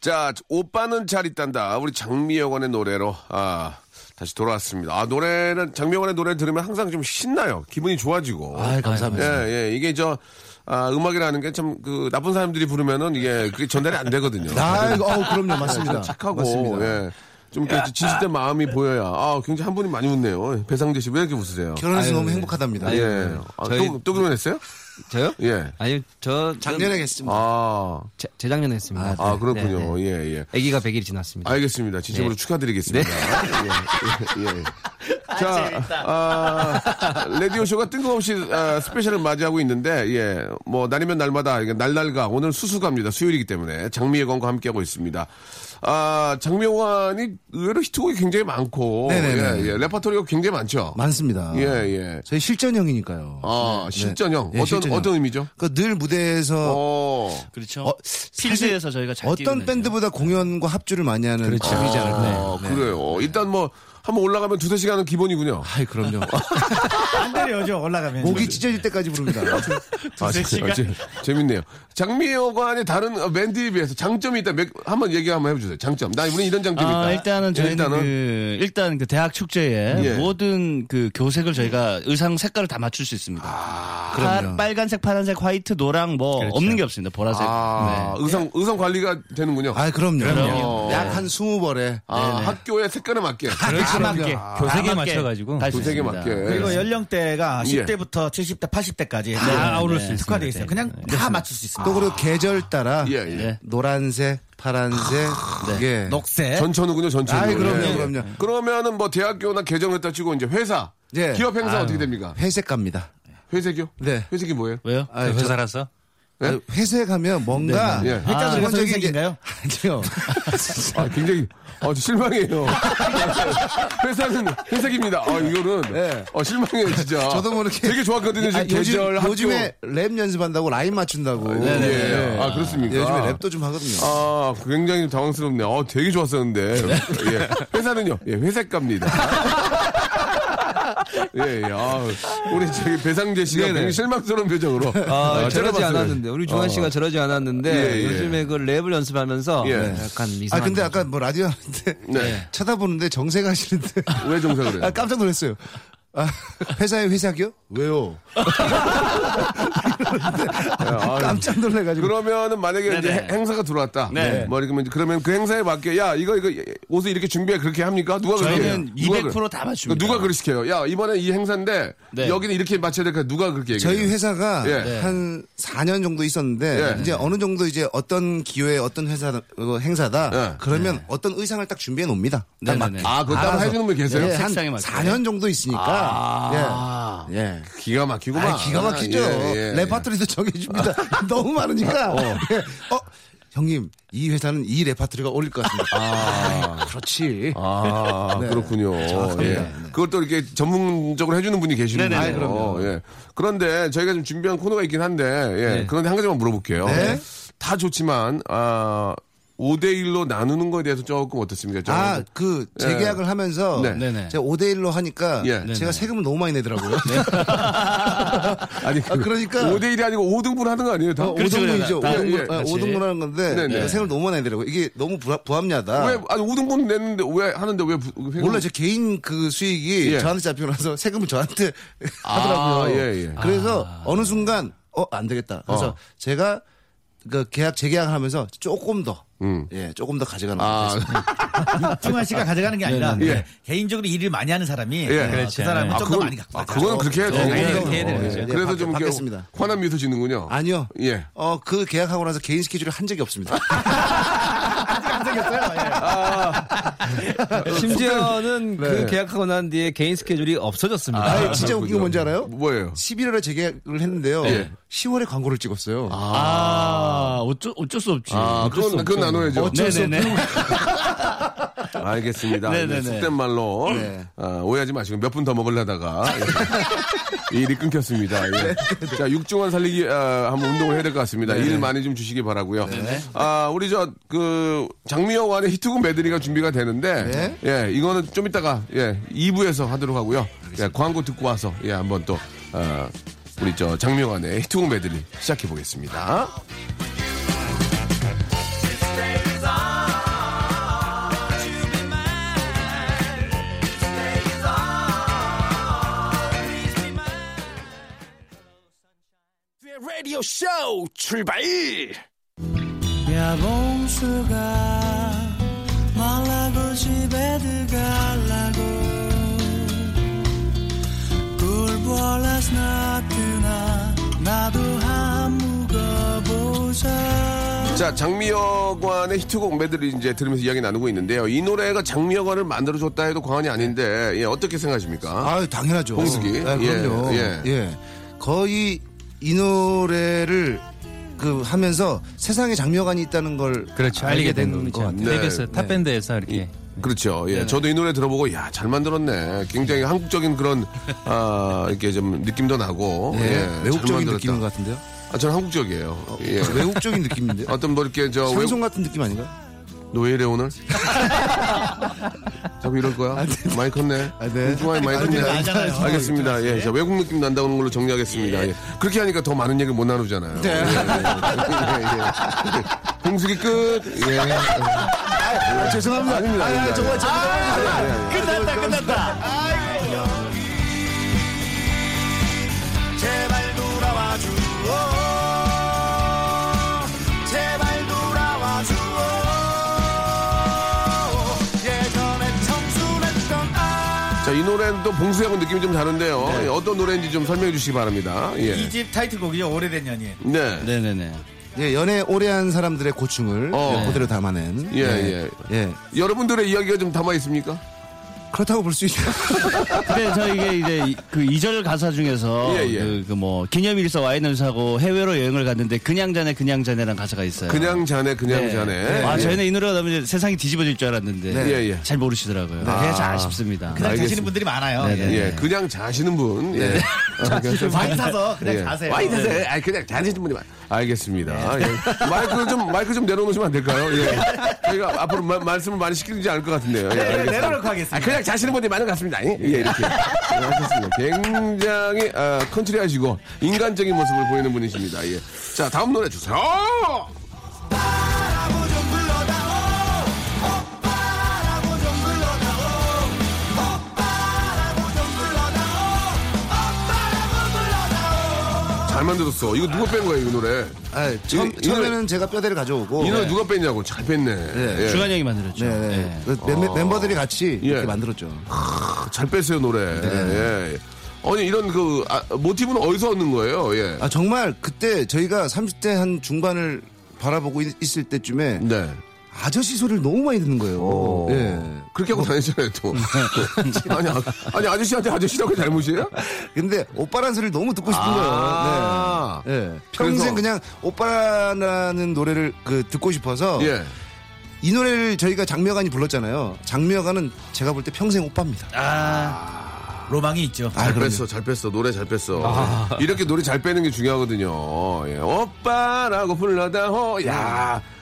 Speaker 1: 자, 오빠는 잘 있단다. 우리 장미여관의 노래로 아 다시 돌아왔습니다. 아 노래는 장미여관의 노래를 들으면 항상 좀 신나요. 기분이 좋아지고.
Speaker 5: 아, 감사합니다.
Speaker 1: 예, 예. 이게 저, 아, 음악이라는 게 참, 그, 나쁜 사람들이 부르면은 이게 그게 전달이 안 되거든요.
Speaker 5: 아, 어, 그럼요, 맞습니다.
Speaker 1: 좀 착하고,
Speaker 5: 맞습니다.
Speaker 1: 예. 좀 이렇게 진실된 마음이 보여야, 아, 굉장히 한 분이 많이 웃네요. 배상재 씨 왜 이렇게 웃으세요?
Speaker 5: 결혼해서 너무 행복하답니다.
Speaker 1: 예. 아,
Speaker 4: 저희-
Speaker 1: 또, 또 결혼했어요?
Speaker 4: 저요?
Speaker 1: 예.
Speaker 4: 아니, 저
Speaker 5: 작년에 했습니다.
Speaker 1: 아,
Speaker 4: 재, 재작년에 했습니다.
Speaker 1: 아, 그렇군요.
Speaker 4: 네, 네.
Speaker 1: 예, 예.
Speaker 4: 아기가 100일 지났습니다.
Speaker 1: 알겠습니다. 진심으로
Speaker 4: 네.
Speaker 1: 축하드리겠습니다. 예, 예, 예. 자, 아, 라디오쇼가 뜬금없이 아, 스페셜을 맞이하고 있는데, 예, 뭐, 날이면 날마다, 이게 날날가, 오늘 수수갑니다. 수요일이기 때문에, 장미의 광과 함께하고 있습니다. 아, 장명환이 의외로 히트곡이 굉장히 많고.
Speaker 5: 네네네.
Speaker 1: 예, 예. 레퍼토리가 굉장히 많죠.
Speaker 5: 많습니다.
Speaker 1: 예, 예.
Speaker 5: 저희 실전형이니까요.
Speaker 1: 아,
Speaker 5: 네.
Speaker 1: 실전형.
Speaker 5: 네,
Speaker 1: 어떤,
Speaker 5: 실전형.
Speaker 1: 어떤 의미죠?
Speaker 5: 그늘 무대에서
Speaker 1: 어.
Speaker 8: 그렇죠.
Speaker 5: 어,
Speaker 8: 필드에서 저희가 잘
Speaker 5: 어떤. 밴드보다 공연과 합주를 많이 하는
Speaker 8: 그렇죠.
Speaker 1: 아, 그래요. 일단 뭐, 한번 올라가면 두세 시간은 기본이군요.
Speaker 5: 아이, 그럼요.
Speaker 6: 안 내려오죠, 올라가면.
Speaker 5: 목이 찢어질 때까지 부릅니다.
Speaker 1: 아, 재- 아, 재- 재밌네요. 장미여관의 다른 어, 밴드에 비해서 장점이 있다. 몇- 한번 얘기 한번 해주세요. 장점. 나 우리 이런 장점이 있다.
Speaker 8: 아, 일단은 저희는
Speaker 1: 일단은
Speaker 8: 그 일단 그 대학 축제에
Speaker 1: 예.
Speaker 8: 모든 그 교색을 저희가 의상 색깔을 다 맞출 수 있습니다. 파-
Speaker 5: 그럼요.
Speaker 8: 빨간색, 파란색, 화이트, 노랑 뭐
Speaker 7: 그렇죠.
Speaker 8: 없는 게 없습니다. 보라색.
Speaker 1: 아,
Speaker 8: 네.
Speaker 1: 의상 의상 관리가 되는군요.
Speaker 5: 아, 그럼요.
Speaker 1: 그럼요.
Speaker 5: 약한 20벌에.
Speaker 1: 아, 학교의 색깔에 맞게.
Speaker 8: 다 맞게.
Speaker 7: 교색에 맞춰가지고.
Speaker 1: 교색에. 맞게.
Speaker 6: 그리고 연령대가
Speaker 1: 예.
Speaker 6: 10대부터 70대, 80대까지
Speaker 7: 다 아우를 수
Speaker 6: 특화되어
Speaker 7: 있습니다.
Speaker 6: 있어요. 그냥 다 맞출 수 있습니다.
Speaker 5: 또 그리고 계절 따라
Speaker 1: 예, 예.
Speaker 8: 네.
Speaker 5: 노란색, 파란색, 예.
Speaker 6: 녹색.
Speaker 1: 전천후군요, 전천후.
Speaker 5: 아이, 그럼요,
Speaker 1: 예.
Speaker 5: 그럼요.
Speaker 1: 그러면은 뭐 대학교나 개정했다 치고 이제 회사,
Speaker 5: 예.
Speaker 1: 기업 행사 어떻게 됩니까?
Speaker 5: 회색 갑니다.
Speaker 1: 회색이요?
Speaker 5: 네.
Speaker 1: 회색이 뭐예요?
Speaker 8: 왜요?
Speaker 5: 아,
Speaker 7: 그
Speaker 5: 저-
Speaker 7: 회사라서?
Speaker 1: 예?
Speaker 5: 아, 회색하면 뭔가
Speaker 1: 예.
Speaker 6: 회자 소리가
Speaker 5: 기본적인
Speaker 6: 회색인가요?
Speaker 5: 게- 아니요.
Speaker 1: 아, 굉장히, 어, 실망해요. 회사는 회색입니다. 아, 이거는.
Speaker 5: 네.
Speaker 1: 어, 실망해요, 진짜.
Speaker 5: 저도 모르게
Speaker 1: 되게 좋았거든요, 지금
Speaker 5: 아, 요즘,
Speaker 1: 계절, 학교.
Speaker 5: 요즘에 랩 연습한다고 라인 맞춘다고.
Speaker 1: 예. 아, 그렇습니까?
Speaker 5: 예, 요즘에 랩도 좀 하거든요.
Speaker 1: 아, 굉장히 당황스럽네요. 어, 되게 좋았었는데.
Speaker 5: 네.
Speaker 1: 예. 회사는요? 예, 회색 갑니다. 예, 예. 아, 우리 저기 배상재 씨가
Speaker 4: 네네.
Speaker 1: 굉장히 실망스러운 표정으로.
Speaker 4: 아,
Speaker 1: 아,
Speaker 4: 저러지. 않았는데 우리 중환 씨가
Speaker 1: 어.
Speaker 4: 저러지 않았는데
Speaker 1: 예, 예.
Speaker 4: 요즘에 그 랩을 연습하면서
Speaker 1: 예.
Speaker 4: 약간
Speaker 5: 아,
Speaker 4: 이상한
Speaker 5: 근데 아까 뭐 라디오 하는데
Speaker 1: 네.
Speaker 5: 쳐다보는데 정색하시는데.
Speaker 1: 왜 정색을 해요?
Speaker 5: 아, 깜짝 놀랐어요. 아, 회사에 회사기요? 왜요?
Speaker 1: 아,
Speaker 5: 깜짝 놀래가지고.
Speaker 1: 그러면은 만약에 이제. 행사가 들어왔다.
Speaker 8: 네.
Speaker 1: 뭐 이렇게 그러면 그 행사에 맞게 야 이거 이거 옷을 이렇게 준비해 그렇게 합니까? 누가 그렇게 해요?
Speaker 8: 저희는
Speaker 1: 누가
Speaker 8: 200%다 맞춥니다.
Speaker 1: 누가 그렇게 시켜요? 야 이번에 이 행사인데
Speaker 8: 네.
Speaker 1: 여기는 이렇게 맞춰야 될까? 누가 그렇게 얘기해요?
Speaker 5: 저희 회사가
Speaker 1: 예.
Speaker 5: 한 4년 정도 있었는데
Speaker 1: 예.
Speaker 5: 이제 어느 정도 이제 어떤 기회에 어떤 회사 어, 행사다
Speaker 1: 예.
Speaker 5: 그러면 어떤 의상을 딱 준비해 놓습니다. 딱 막-
Speaker 8: 네네네.
Speaker 1: 아, 그거 따로. 해주는 분 계세요?
Speaker 5: 예, 한
Speaker 8: 색상에 맞게.
Speaker 5: 4년 정도 있으니까
Speaker 1: 아.
Speaker 5: 예. 예.
Speaker 1: 기가 막히구만.
Speaker 5: 아, 기가 막히죠.
Speaker 1: 예, 예.
Speaker 5: 레파토리도 정해줍니다. 너무 많으니까. 예. 어, 형님, 이 회사는 이 레파토리가 어울릴 것 같습니다. 아, 그렇지.
Speaker 1: 아,
Speaker 5: 네.
Speaker 1: 그렇군요. 예. 그것도 이렇게 전문적으로 해주는 분이 계시는군요.
Speaker 8: 네네네.
Speaker 5: 아이, 그럼요.
Speaker 1: 예. 그런데 저희가 좀 준비한 코너가 있긴 한데, 예. 그런데 한 가지만 물어볼게요.
Speaker 5: 네.
Speaker 1: 다 좋지만, 아, 5대1로 나누는 거에 대해서 조금 어떻습니까? 좀.
Speaker 5: 아, 그 재계약을 하면서
Speaker 1: 네.
Speaker 8: 네네.
Speaker 5: 제가 5대1로 하니까
Speaker 1: 예.
Speaker 5: 제가 세금을 너무 많이 내더라고요.
Speaker 1: 아니,
Speaker 5: 아, 그러니까
Speaker 1: 5대1이 아니고 5등분 하는 거 아니에요? 다?
Speaker 5: 어,
Speaker 8: 그렇죠,
Speaker 5: 5등분이죠.
Speaker 8: 그렇죠.
Speaker 5: 5등분,
Speaker 1: 예,
Speaker 5: 아,
Speaker 8: 그렇지.
Speaker 5: 5등분 하는 건데
Speaker 1: 네네.
Speaker 5: 제가 세금을 너무 많이 내더라고요. 이게 너무 부, 부합리하다.
Speaker 1: 왜, 아니, 5등분 냈는데 왜 하는데 왜 부, 세금-
Speaker 5: 몰라 제 개인 그 수익이
Speaker 1: 예.
Speaker 5: 저한테 잡히고 나서 세금을 저한테
Speaker 1: 아,
Speaker 5: 하더라고요.
Speaker 1: 예, 예.
Speaker 5: 그래서 어느 순간 어 안 되겠다. 그래서
Speaker 1: 어.
Speaker 5: 제가 그 계약 재계약을 하면서 조금 더
Speaker 1: 음.
Speaker 5: 예, 조금 더 가져가는
Speaker 1: 아,
Speaker 5: 거죠.
Speaker 6: 중환 씨가 가져가는 게 아니라
Speaker 1: 네, 네.
Speaker 6: 네, 개인적으로 일을 많이 하는 사람이
Speaker 1: 예.
Speaker 6: 어,
Speaker 7: 그렇지.
Speaker 6: 그 사람은
Speaker 1: 아,
Speaker 6: 좀더
Speaker 1: 그건-
Speaker 6: 많이 갖고
Speaker 1: 아. 그거는 그렇게 해야 돼요.
Speaker 7: 네,
Speaker 1: 예.
Speaker 7: 그렇게 해야 되는 거죠.
Speaker 5: 네,
Speaker 1: 그래서
Speaker 5: 받-
Speaker 1: 좀
Speaker 5: 받겠습니다.
Speaker 1: 환한 미소 짓는군요.
Speaker 5: 아니요.
Speaker 1: 예.
Speaker 5: 어, 그 계약하고 나서 개인 스케줄을 한 적이 없습니다.
Speaker 6: 안 생겼어요. 예.
Speaker 4: 심지어는
Speaker 5: 네.
Speaker 4: 그 계약하고 난 뒤에 개인 스케줄이 없어졌습니다.
Speaker 5: 아, 진짜 웃긴 건 뭔지 알아요?
Speaker 1: 뭐예요?
Speaker 5: 11월에 재계약을 했는데요.
Speaker 1: 예.
Speaker 5: 10월에 광고를 찍었어요.
Speaker 8: 아, 어쩔, 어쩔 수 없지.
Speaker 1: 아,
Speaker 8: 어쩔 수
Speaker 1: 그건, 그건
Speaker 8: 없죠.
Speaker 1: 나눠야죠.
Speaker 5: 어쩔 수
Speaker 8: 네네네.
Speaker 1: 알겠습니다.
Speaker 8: 네네네.
Speaker 1: 숙된 말로
Speaker 5: 네.
Speaker 1: 아, 오해하지 마시고 몇 분 더 먹으려다가 예. 일이 끊겼습니다. 예. 자 육중한 살리기 아, 한번 운동을 해야 될 것 같습니다. 일 많이 좀 주시기 바라고요. 아 우리 저 그 장미여관의 히트곡 메들리가 준비가 되는데
Speaker 5: 네.
Speaker 1: 예 이거는 좀 이따가 예 2부에서 하도록 하고요. 예, 광고 듣고 와서 예 한번 또 어, 우리 저 장미여관의 히트곡 메들리 시작해 보겠습니다.
Speaker 3: 라디오 쇼 출발!
Speaker 9: 야 봉수가 말라고 집에 들어가려고 굴보라스 나트나 나도 한 묵어보자
Speaker 1: 자, 장미여관의 히트곡 메들리 이제 들으면서 이야기 나누고 있는데요. 이 노래가 장미여관을 만들어줬다 해도 과언이 아닌데, 예, 어떻게 생각하십니까?
Speaker 5: 아, 당연하죠.
Speaker 1: 홍숙이.
Speaker 5: 네, 그럼요.
Speaker 1: 예,
Speaker 5: 예,
Speaker 1: 예.
Speaker 5: 거의 이 노래를 그 하면서 세상에 장미여관이 있다는 걸
Speaker 7: 그렇죠.
Speaker 5: 알게
Speaker 7: 알게 된된
Speaker 5: 것. 같아요.
Speaker 7: KBS 탑 밴드에서 이렇게
Speaker 1: 그렇죠. 예.
Speaker 7: 네네.
Speaker 1: 저도 이 노래 들어보고 야 잘 만들었네. 굉장히 한국적인 그런 아 이렇게 좀 느낌도 나고
Speaker 5: 네,
Speaker 1: 예, 잘
Speaker 5: 외국적인. 느낌인 것 같은데요?
Speaker 1: 아 저는 한국적이에요. 예.
Speaker 5: 외국적인 느낌인데요?
Speaker 1: 어떤 뭐 이렇게 저
Speaker 5: 샹송 같은 느낌 아닌가요?
Speaker 1: 너 왜 이래 오늘? 자꾸 이럴 거야? 많이 컸네. 중간에 많이
Speaker 5: 아,
Speaker 1: 컸네.
Speaker 5: 네, 알잖아요.
Speaker 1: 알겠습니다. 예, 자, 외국 느낌 난다는 걸로 정리하겠습니다. 예. 그렇게 하니까 더 많은 얘기를 못 나누잖아요.
Speaker 5: 네.
Speaker 1: 예, 예, 예. 봉숙이 끝. 예.
Speaker 5: 아, 죄송합니다.
Speaker 1: 아닙니다.
Speaker 5: 아,
Speaker 1: 아닙니다.
Speaker 5: 정말 죄송합니다.
Speaker 6: 끝났다, 끝났다.
Speaker 9: 제발 돌아와
Speaker 1: 노래는 또 봉수하고 느낌이 좀 다른데요. 예, 어떤 노래인지 좀 설명해 주시기 바랍니다. 예.
Speaker 6: 이집 타이틀곡이죠. 오래된 연인.
Speaker 1: 네.
Speaker 7: 네네네.
Speaker 5: 예, 연애 오래 한 사람들의 고충을
Speaker 1: 어.
Speaker 5: 예, 그대로 담아낸.
Speaker 1: 예,
Speaker 5: 예. 예.
Speaker 1: 여러분들의 이야기가 좀 담아 있습니까?
Speaker 5: 그렇다고 볼 수 있죠.
Speaker 8: 근데 저 이게 이제 그 2절 가사 중에서
Speaker 1: 예, 예.
Speaker 8: 그, 그 뭐 기념일서 와인을 사고 해외로 여행을 갔는데 그냥 자네 그냥 자네란 가사가 있어요.
Speaker 1: 그냥 자네, 그냥
Speaker 8: 네.
Speaker 1: 자네.
Speaker 8: 아
Speaker 1: 예.
Speaker 8: 저희는 이 노래가 나오면 세상이 뒤집어질 줄 알았는데
Speaker 1: 네. 예, 예.
Speaker 8: 잘 모르시더라고요. 그게 잘 아쉽습니다.
Speaker 6: 그냥
Speaker 1: 알겠습니다.
Speaker 6: 자시는 분들이 많아요.
Speaker 8: 네네.
Speaker 1: 예, 그냥 자시는 분. 예.
Speaker 6: 와인 사서 그냥
Speaker 1: 예.
Speaker 6: 자세요.
Speaker 1: 와인 사세요. 아, 그냥 자시는 분이 많. 알겠습니다. 예. 마이크 좀 마이크 좀 내려놓으시면 안 될까요? 예. 저희가 앞으로 마- 말씀을 많이 시키지 않을 것 같은데요. 예,
Speaker 6: 네. 내려놓고 하겠습니다.
Speaker 1: 아, 그냥 자시는 분이 많은 것 같습니다. 예, 예, 이렇게. 예, 하셨습니다. 굉장히 아, 컨트리하시고 인간적인 모습을 보이는 분이십니다. 예. 자, 다음 노래 주세요. 잘 만들었어. 이거 누가 뺀 거야, 이 노래?
Speaker 5: 아, 처음,
Speaker 1: 이- 이
Speaker 5: 처음에는 제가 뼈대를 가져오고.
Speaker 1: 이 노래 누가 뺐냐고. 잘 뺐네. 예.
Speaker 8: 주간 형이 만들었죠.
Speaker 5: 네, 네.
Speaker 8: 예.
Speaker 5: 그 멤- 멤버들이 같이
Speaker 1: 예.
Speaker 5: 이렇게 만들었죠.
Speaker 1: 잘 뺐어요, 노래. 예. 아니, 이런 그, 아, 모티브는 어디서 얻는 거예요? 예.
Speaker 5: 아, 정말 그때 저희가 30대 한 중반을 바라보고 있, 을 때쯤에
Speaker 1: 네.
Speaker 5: 아저씨 소리를 너무 많이 듣는 거예요. 예.
Speaker 1: 그렇게 하고 다니잖아요, 또. 아니, 아- 아니, 아저씨한테 아저씨라고 잘못이에요?
Speaker 5: 근데 오빠란 소리를 너무 듣고 싶은
Speaker 1: 아.
Speaker 5: 거예요. 네. 예. 평생 그냥 오빠라는 노래를 그 듣고 싶어서
Speaker 1: 예.
Speaker 5: 이 노래를 저희가 장미여관이 불렀잖아요. 장미여관은 제가 볼 때 평생 오빠입니다.
Speaker 6: 로망이 있죠.
Speaker 5: 아,
Speaker 1: 잘
Speaker 5: 그럼요.
Speaker 1: 뺐어, 잘 뺐어. 노래 잘 뺐어. 이렇게 노래 잘 빼는 게 중요하거든요. 예. 오빠라고 불러다 호, 야.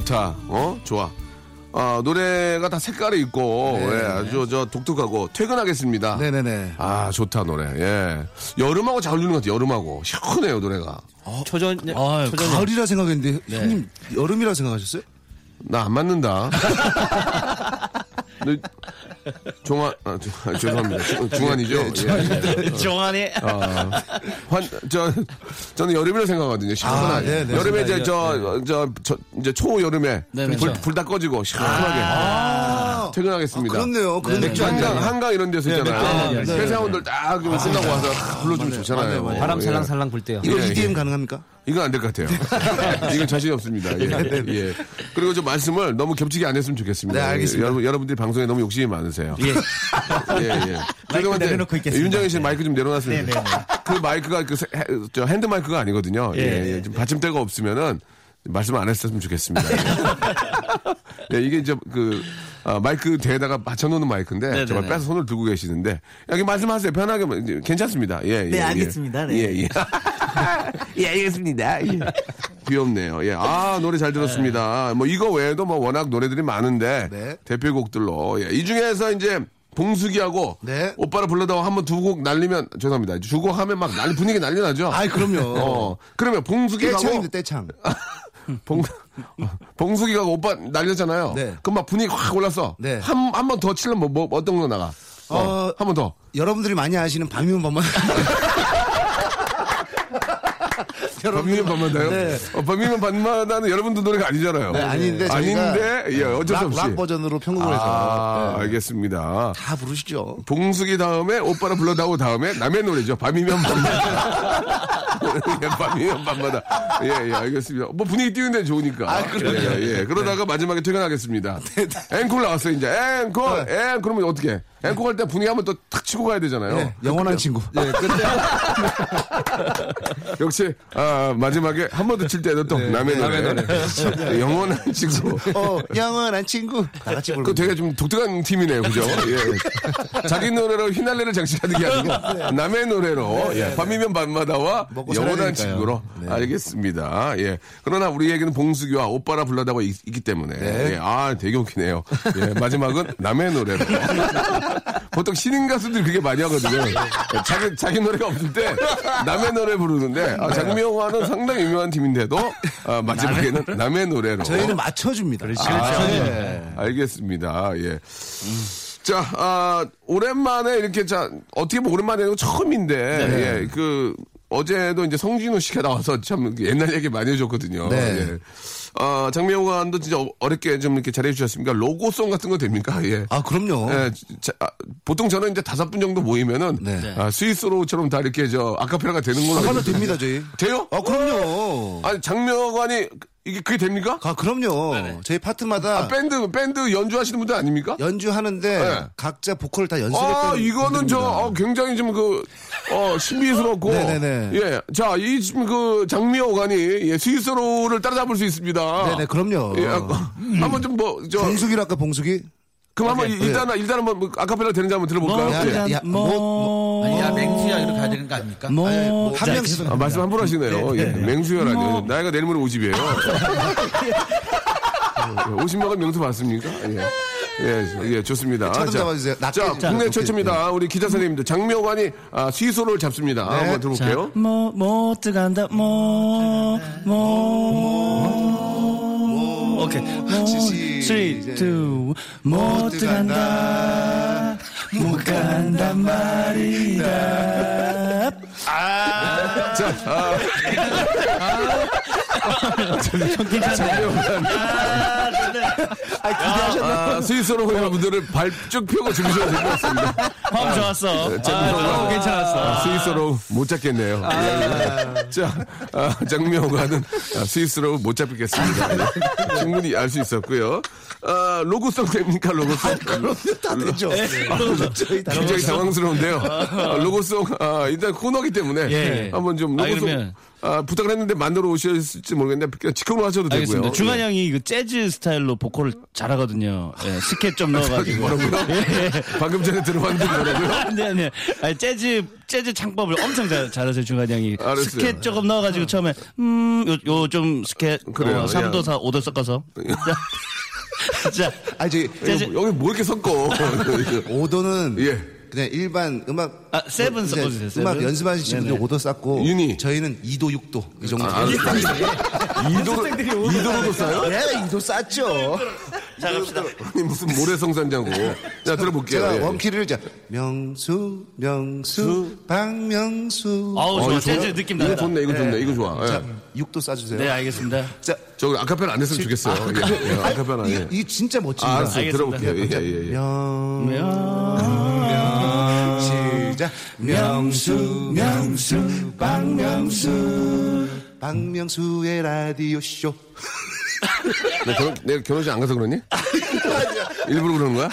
Speaker 1: 좋다. 어? 좋아. 아, 노래가 다 색깔이 있고,
Speaker 5: 네.
Speaker 1: 예, 아주 저 독특하고, 퇴근하겠습니다.
Speaker 5: 네네네.
Speaker 1: 아, 좋다, 노래. 예. 여름하고 잘 어울리는 것 같아요, 여름하고. 시원해요, 노래가.
Speaker 4: 초전,
Speaker 8: 아,
Speaker 4: 초전.
Speaker 5: 가을이라 생각했는데 형님 여름이라 생각하셨어요?
Speaker 1: 나 안 맞는다. 너, 종아, 아, 저, 아, 죄송합니다. 중- 중환이죠? 예.
Speaker 8: 정한이
Speaker 1: 아, 환, 저, 저는 여름이라 생각하거든요. 시원하게.
Speaker 5: 아, 네, 네.
Speaker 1: 여름에 이제 저, 저, 저, 이제 초여름에
Speaker 8: 네, 네.
Speaker 1: 불, 불 다 꺼지고 시원하게
Speaker 5: 아,
Speaker 1: 퇴근하겠습니다.
Speaker 5: 그렇네요. 그런
Speaker 8: 네,
Speaker 5: 맥주
Speaker 8: 네.
Speaker 5: 한 잔.
Speaker 1: 한강, 한강 이런 데서 있잖아요.
Speaker 5: 한 잔.
Speaker 1: 회사원들 딱좀 끝나고 와서 딱 불러주면 좋잖아요.
Speaker 4: 바람
Speaker 1: 예.
Speaker 4: 살랑살랑 불 때요.
Speaker 5: 이거
Speaker 1: 예,
Speaker 5: EDM
Speaker 1: 예.
Speaker 5: 가능합니까?
Speaker 1: 이건 안 될 것 같아요. 이건 자신이 없습니다. 예. 예. 그리고 저 말씀을 너무 겹치게 안 했으면 좋겠습니다.
Speaker 5: 네, 알겠습니다.
Speaker 1: 여러분, 여러분들이 방송에 너무 욕심이 많으세요. 예. 예, 예. 죄송한데
Speaker 6: 내려놓고 있겠습니다.
Speaker 1: 윤정희 씨 마이크 좀 내려놨습니다.
Speaker 6: 네, 네, 네.
Speaker 1: 그 마이크가 그 핸드 마이크가 아니거든요. 예,
Speaker 6: 예.
Speaker 1: 예. 좀 받침대가 없으면은 말씀 안 했으면 좋겠습니다. 예, 이게 이제 그 아, 마이크 대에다가 받쳐놓는 마이크인데
Speaker 8: 네네네.
Speaker 1: 정말 빼서 손을 들고 계시는데 여기 말씀하세요. 편하게 뭐, 괜찮습니다. 예, 예,
Speaker 6: 네,
Speaker 1: 예.
Speaker 6: 알겠습니다. 네.
Speaker 1: 예, 예. 예, 알겠습니다. 예. 귀엽네요. 예. 아, 노래 잘 들었습니다. 뭐 이거 외에도 뭐 워낙 노래들이 많은데
Speaker 5: 네.
Speaker 1: 대표곡들로 예. 이 중에서 이제 봉숙이하고
Speaker 5: 네.
Speaker 1: 오빠를 불러다가 한번 두 곡 날리면 죄송합니다. 두 곡 하면 막 난리 분위기 난리 나죠.
Speaker 5: 아이, 그럼요.
Speaker 1: 어. 그러면 봉숙이하고
Speaker 5: 떼창인데 떼창.
Speaker 1: 봉 봉숙이가 오빠 날렸잖아요.
Speaker 5: 네.
Speaker 1: 그럼 막 분위기 확 올랐어.
Speaker 5: 네.
Speaker 1: 한 한 번더 치려면 뭐, 뭐 어떤 거 나가? 어,
Speaker 5: 어,
Speaker 1: 한 번 더.
Speaker 5: 여러분들이 많이 아시는 밤이면 밤만.
Speaker 1: 밤이면 밤마다요?
Speaker 5: 네.
Speaker 1: 어, 밤이면 밤마다는 여러분들 노래가 아니잖아요.
Speaker 5: 네, 아닌데 저희가
Speaker 1: 아닌데 예, 어쩔 수
Speaker 5: 락,
Speaker 1: 없이.
Speaker 5: 락 버전으로 편곡을 해서
Speaker 1: 아,
Speaker 5: 네.
Speaker 1: 알겠습니다.
Speaker 5: 다 부르시죠.
Speaker 1: 봉숙이 다음에 오빠를 불러다오 다음에 남의 노래죠. 밤이면 밤마다. 예, 밤이면 밤마다. 예, 예, 알겠습니다. 뭐 분위기 띄우는 데 좋으니까.
Speaker 5: 아, 그럼요.
Speaker 1: 예, 예. 그러다가 마지막에 퇴근하겠습니다. 앵콜 나왔어요, 이제. 앵콜! 앵! 그러면 어떻게? 앵콜 할 때 분위기 한번 또 탁 치고 가야 되잖아요.
Speaker 5: 네, 영원한 친구.
Speaker 1: 예, 근데 역시 아, 마지막에 한 번 더 칠 때는 또 남의 노래, 예, 영원한 친구.
Speaker 5: 어, 영원한 친구. 다 같이 부르고.
Speaker 1: 그 되게 좀 독특한 팀이네요, 그죠? 예. 자기 노래로 휘날레를 장식하는 게 아니고 남의 노래로 예. 밤이면 밤마다와 영원한. 친구로
Speaker 5: 네.
Speaker 1: 알겠습니다. 예. 그러나 우리에게는 봉숙이와 오빠라 불러다가 있, 기 때문에
Speaker 5: 네.
Speaker 1: 예. 아 되게 웃기네요. 예. 마지막은 남의 노래로. 보통 신인 가수들이 그게 많이 하거든요. 자기 자기 노래가 없을 때 남의 노래 부르는데 아, 장미영 화는 상당히 유명한 팀인데도 아, 마지막에는 남의 노래로.
Speaker 5: 저희는 맞춰줍니다.
Speaker 1: 아,
Speaker 5: 네.
Speaker 1: 알겠습니다. 예. 자, 아, 오랜만에 이렇게 자, 어떻게 보면 오랜만에 이거 처음인데,
Speaker 5: 네.
Speaker 1: 예, 그, 어제도 이제 성진우 씨가 나와서 참 옛날 얘기 많이 해줬거든요.
Speaker 5: 네.
Speaker 1: 예. 아, 장미영 관도 진짜 어- 어렵게 좀 이렇게 잘해 주셨습니까? 로고송 같은 거 됩니까? 예.
Speaker 5: 아, 그럼요.
Speaker 1: 예, 자, 아, 보통 저는 이제 다섯 분 정도 모이면은
Speaker 5: 네.
Speaker 1: 아, 스위스로처럼 다 이렇게 저 아카페라가 되는 걸로 알고
Speaker 5: 됩니다, 저희.
Speaker 1: 돼요?
Speaker 5: 아, 그럼요.
Speaker 1: 아니 장명관이 이게 그게 됩니까?
Speaker 5: 아, 그럼요. 저희 파트마다
Speaker 1: 아, 밴드 밴드 연주하시는 분들 아닙니까?
Speaker 5: 연주하는데
Speaker 1: 네.
Speaker 5: 각자 보컬을 다 연습했던
Speaker 1: 아, 이거는 저,
Speaker 5: 분들입니다.
Speaker 1: 어, 굉장히 좀 그, 어, 신비스럽고.
Speaker 5: 네네네.
Speaker 1: 예. 자, 이 지금 그 장미호관이, 예, 스위스로를 따라잡을 수 있습니다.
Speaker 5: 네네, 그럼요.
Speaker 1: 예, 아, 한번 좀 뭐, 저.
Speaker 5: 봉숙이로 아까 봉숙이?
Speaker 1: 그럼 한번
Speaker 5: 네.
Speaker 1: 일단, 일단 한번 뭐 아카펠라 되는지 한번 들어볼까요?
Speaker 5: 야,
Speaker 1: 예.
Speaker 5: 야, 야, 뭐, 뭐,
Speaker 6: 아니, 야, 맹수야, 이렇게 가야 되는 거 아닙니까?
Speaker 8: 뭐,
Speaker 5: 아니, 뭐한
Speaker 8: 자,
Speaker 5: 명씩.
Speaker 1: 아, 말씀 함부로 하시네요. 예. 맹수혈아니요. 나이가 내일 모레 50이에요. 50명은 명수 봤습니까? 예. 예, 예, 좋습니다.
Speaker 5: 차좀 잡아주세요.
Speaker 1: 자,
Speaker 5: 낮게
Speaker 1: 자, 국내
Speaker 5: 좀
Speaker 1: 최초입니다. 우리 기자 선생님들. 장명관이 아, 스위스로를 잡습니다.
Speaker 5: 네.
Speaker 1: 한번 들어볼게요.
Speaker 8: 뭐, 못 들어간다, 뭐, 뭐. 오케이. 뭐,
Speaker 5: 시-
Speaker 8: 3, 2, 못 들어간다, 못 간단 말이다.
Speaker 1: 자, 아. 아, 스위스로 여러분들을 발 쭉 펴고 주무셔도 될것 같습니다.
Speaker 8: 어, 좋았어.
Speaker 1: 장명관.
Speaker 8: 아, 괜찮았어.
Speaker 1: 아, 스위스로 못 잡겠네요. 예. 자, 아, 장명관은 아, 스위스로 못 잡겠습니다. 예. 충분히 알 수 있었고요. 아, 로고송 됩니까, 로고송?
Speaker 5: 그럼요, 다 되죠. 저희 다
Speaker 1: 굉장히 당황스러운데요. 아, 로고송, 아, 일단 코너기 때문에
Speaker 8: 예.
Speaker 1: 한번 좀
Speaker 8: 아,
Speaker 1: 로고송
Speaker 8: 그러면-
Speaker 1: 아, 부탁을 했는데 만들어 오셨을지 모르겠는데 그냥 하셔도 되고요.
Speaker 8: 알겠습니다. 중완
Speaker 1: 예.
Speaker 8: 형이 그 재즈 스타일로 보컬을 잘하거든요. 예, 스캣 좀 넣어가지고.
Speaker 1: 뭐라고요?
Speaker 8: 예.
Speaker 1: 방금 전에 들어봤는데 뭐라고요?
Speaker 8: 아니, 아니. 아니, 재즈, 재즈 창법을 엄청 잘, 잘하세요, 중완 형이.
Speaker 1: 알았어요.
Speaker 8: 스캣 조금 넣어가지고 처음에, 음, 요, 요좀 스캣,
Speaker 1: 그래요.
Speaker 8: 어, 3도,
Speaker 1: 야.
Speaker 8: 4, 5도 섞어서. 자, 자,
Speaker 5: 아니, 저희
Speaker 8: 재즈,
Speaker 1: 여기 뭐 이렇게 섞어?
Speaker 5: 5도는
Speaker 1: 예.
Speaker 5: 그냥 일반 음악
Speaker 8: 아, seven
Speaker 5: 이제
Speaker 8: 섞어주세요, seven.
Speaker 5: 음악 연습하시는 분들
Speaker 8: 네네.
Speaker 5: 5도 쌓고
Speaker 1: 윤희.
Speaker 5: 저희는 2도, 6도 이 정도.
Speaker 1: 아, 이도로, 이도로도 싸요?
Speaker 5: 네, 2도 쌓죠.
Speaker 8: 자, 갑시다.
Speaker 1: 아니, 무슨 모래성산자고. 자, 들어볼게요.
Speaker 5: 제가
Speaker 1: 예.
Speaker 5: 원키를 자 명수, 명수, 박명수.
Speaker 8: 아우,
Speaker 1: 어,
Speaker 8: 좋아.
Speaker 1: 이거
Speaker 8: 재즈
Speaker 1: 좋아?
Speaker 8: 느낌
Speaker 1: 이거
Speaker 8: 난다.
Speaker 1: 좋네, 이거 좋네, 이거 좋아.
Speaker 5: 자,
Speaker 1: 예.
Speaker 5: 6도 쌓주세요.
Speaker 8: 네, 알겠습니다.
Speaker 5: 자,
Speaker 1: 저 아카펠라 안 했으면 좋겠어요. 예, 예, 아카펠라. 예.
Speaker 5: 이, 이 진짜
Speaker 1: 아,
Speaker 5: 멋집니다.
Speaker 1: 알았어요.
Speaker 8: 알겠습니다.
Speaker 1: 들어볼게요. 예, 예, 예.
Speaker 5: 명, 시작. 명수, 명수, 박명수. 박명수의 라디오 쇼.
Speaker 1: 내 결혼, 내가 결혼식 안 가서 그러니? 일부러 그러는 거야?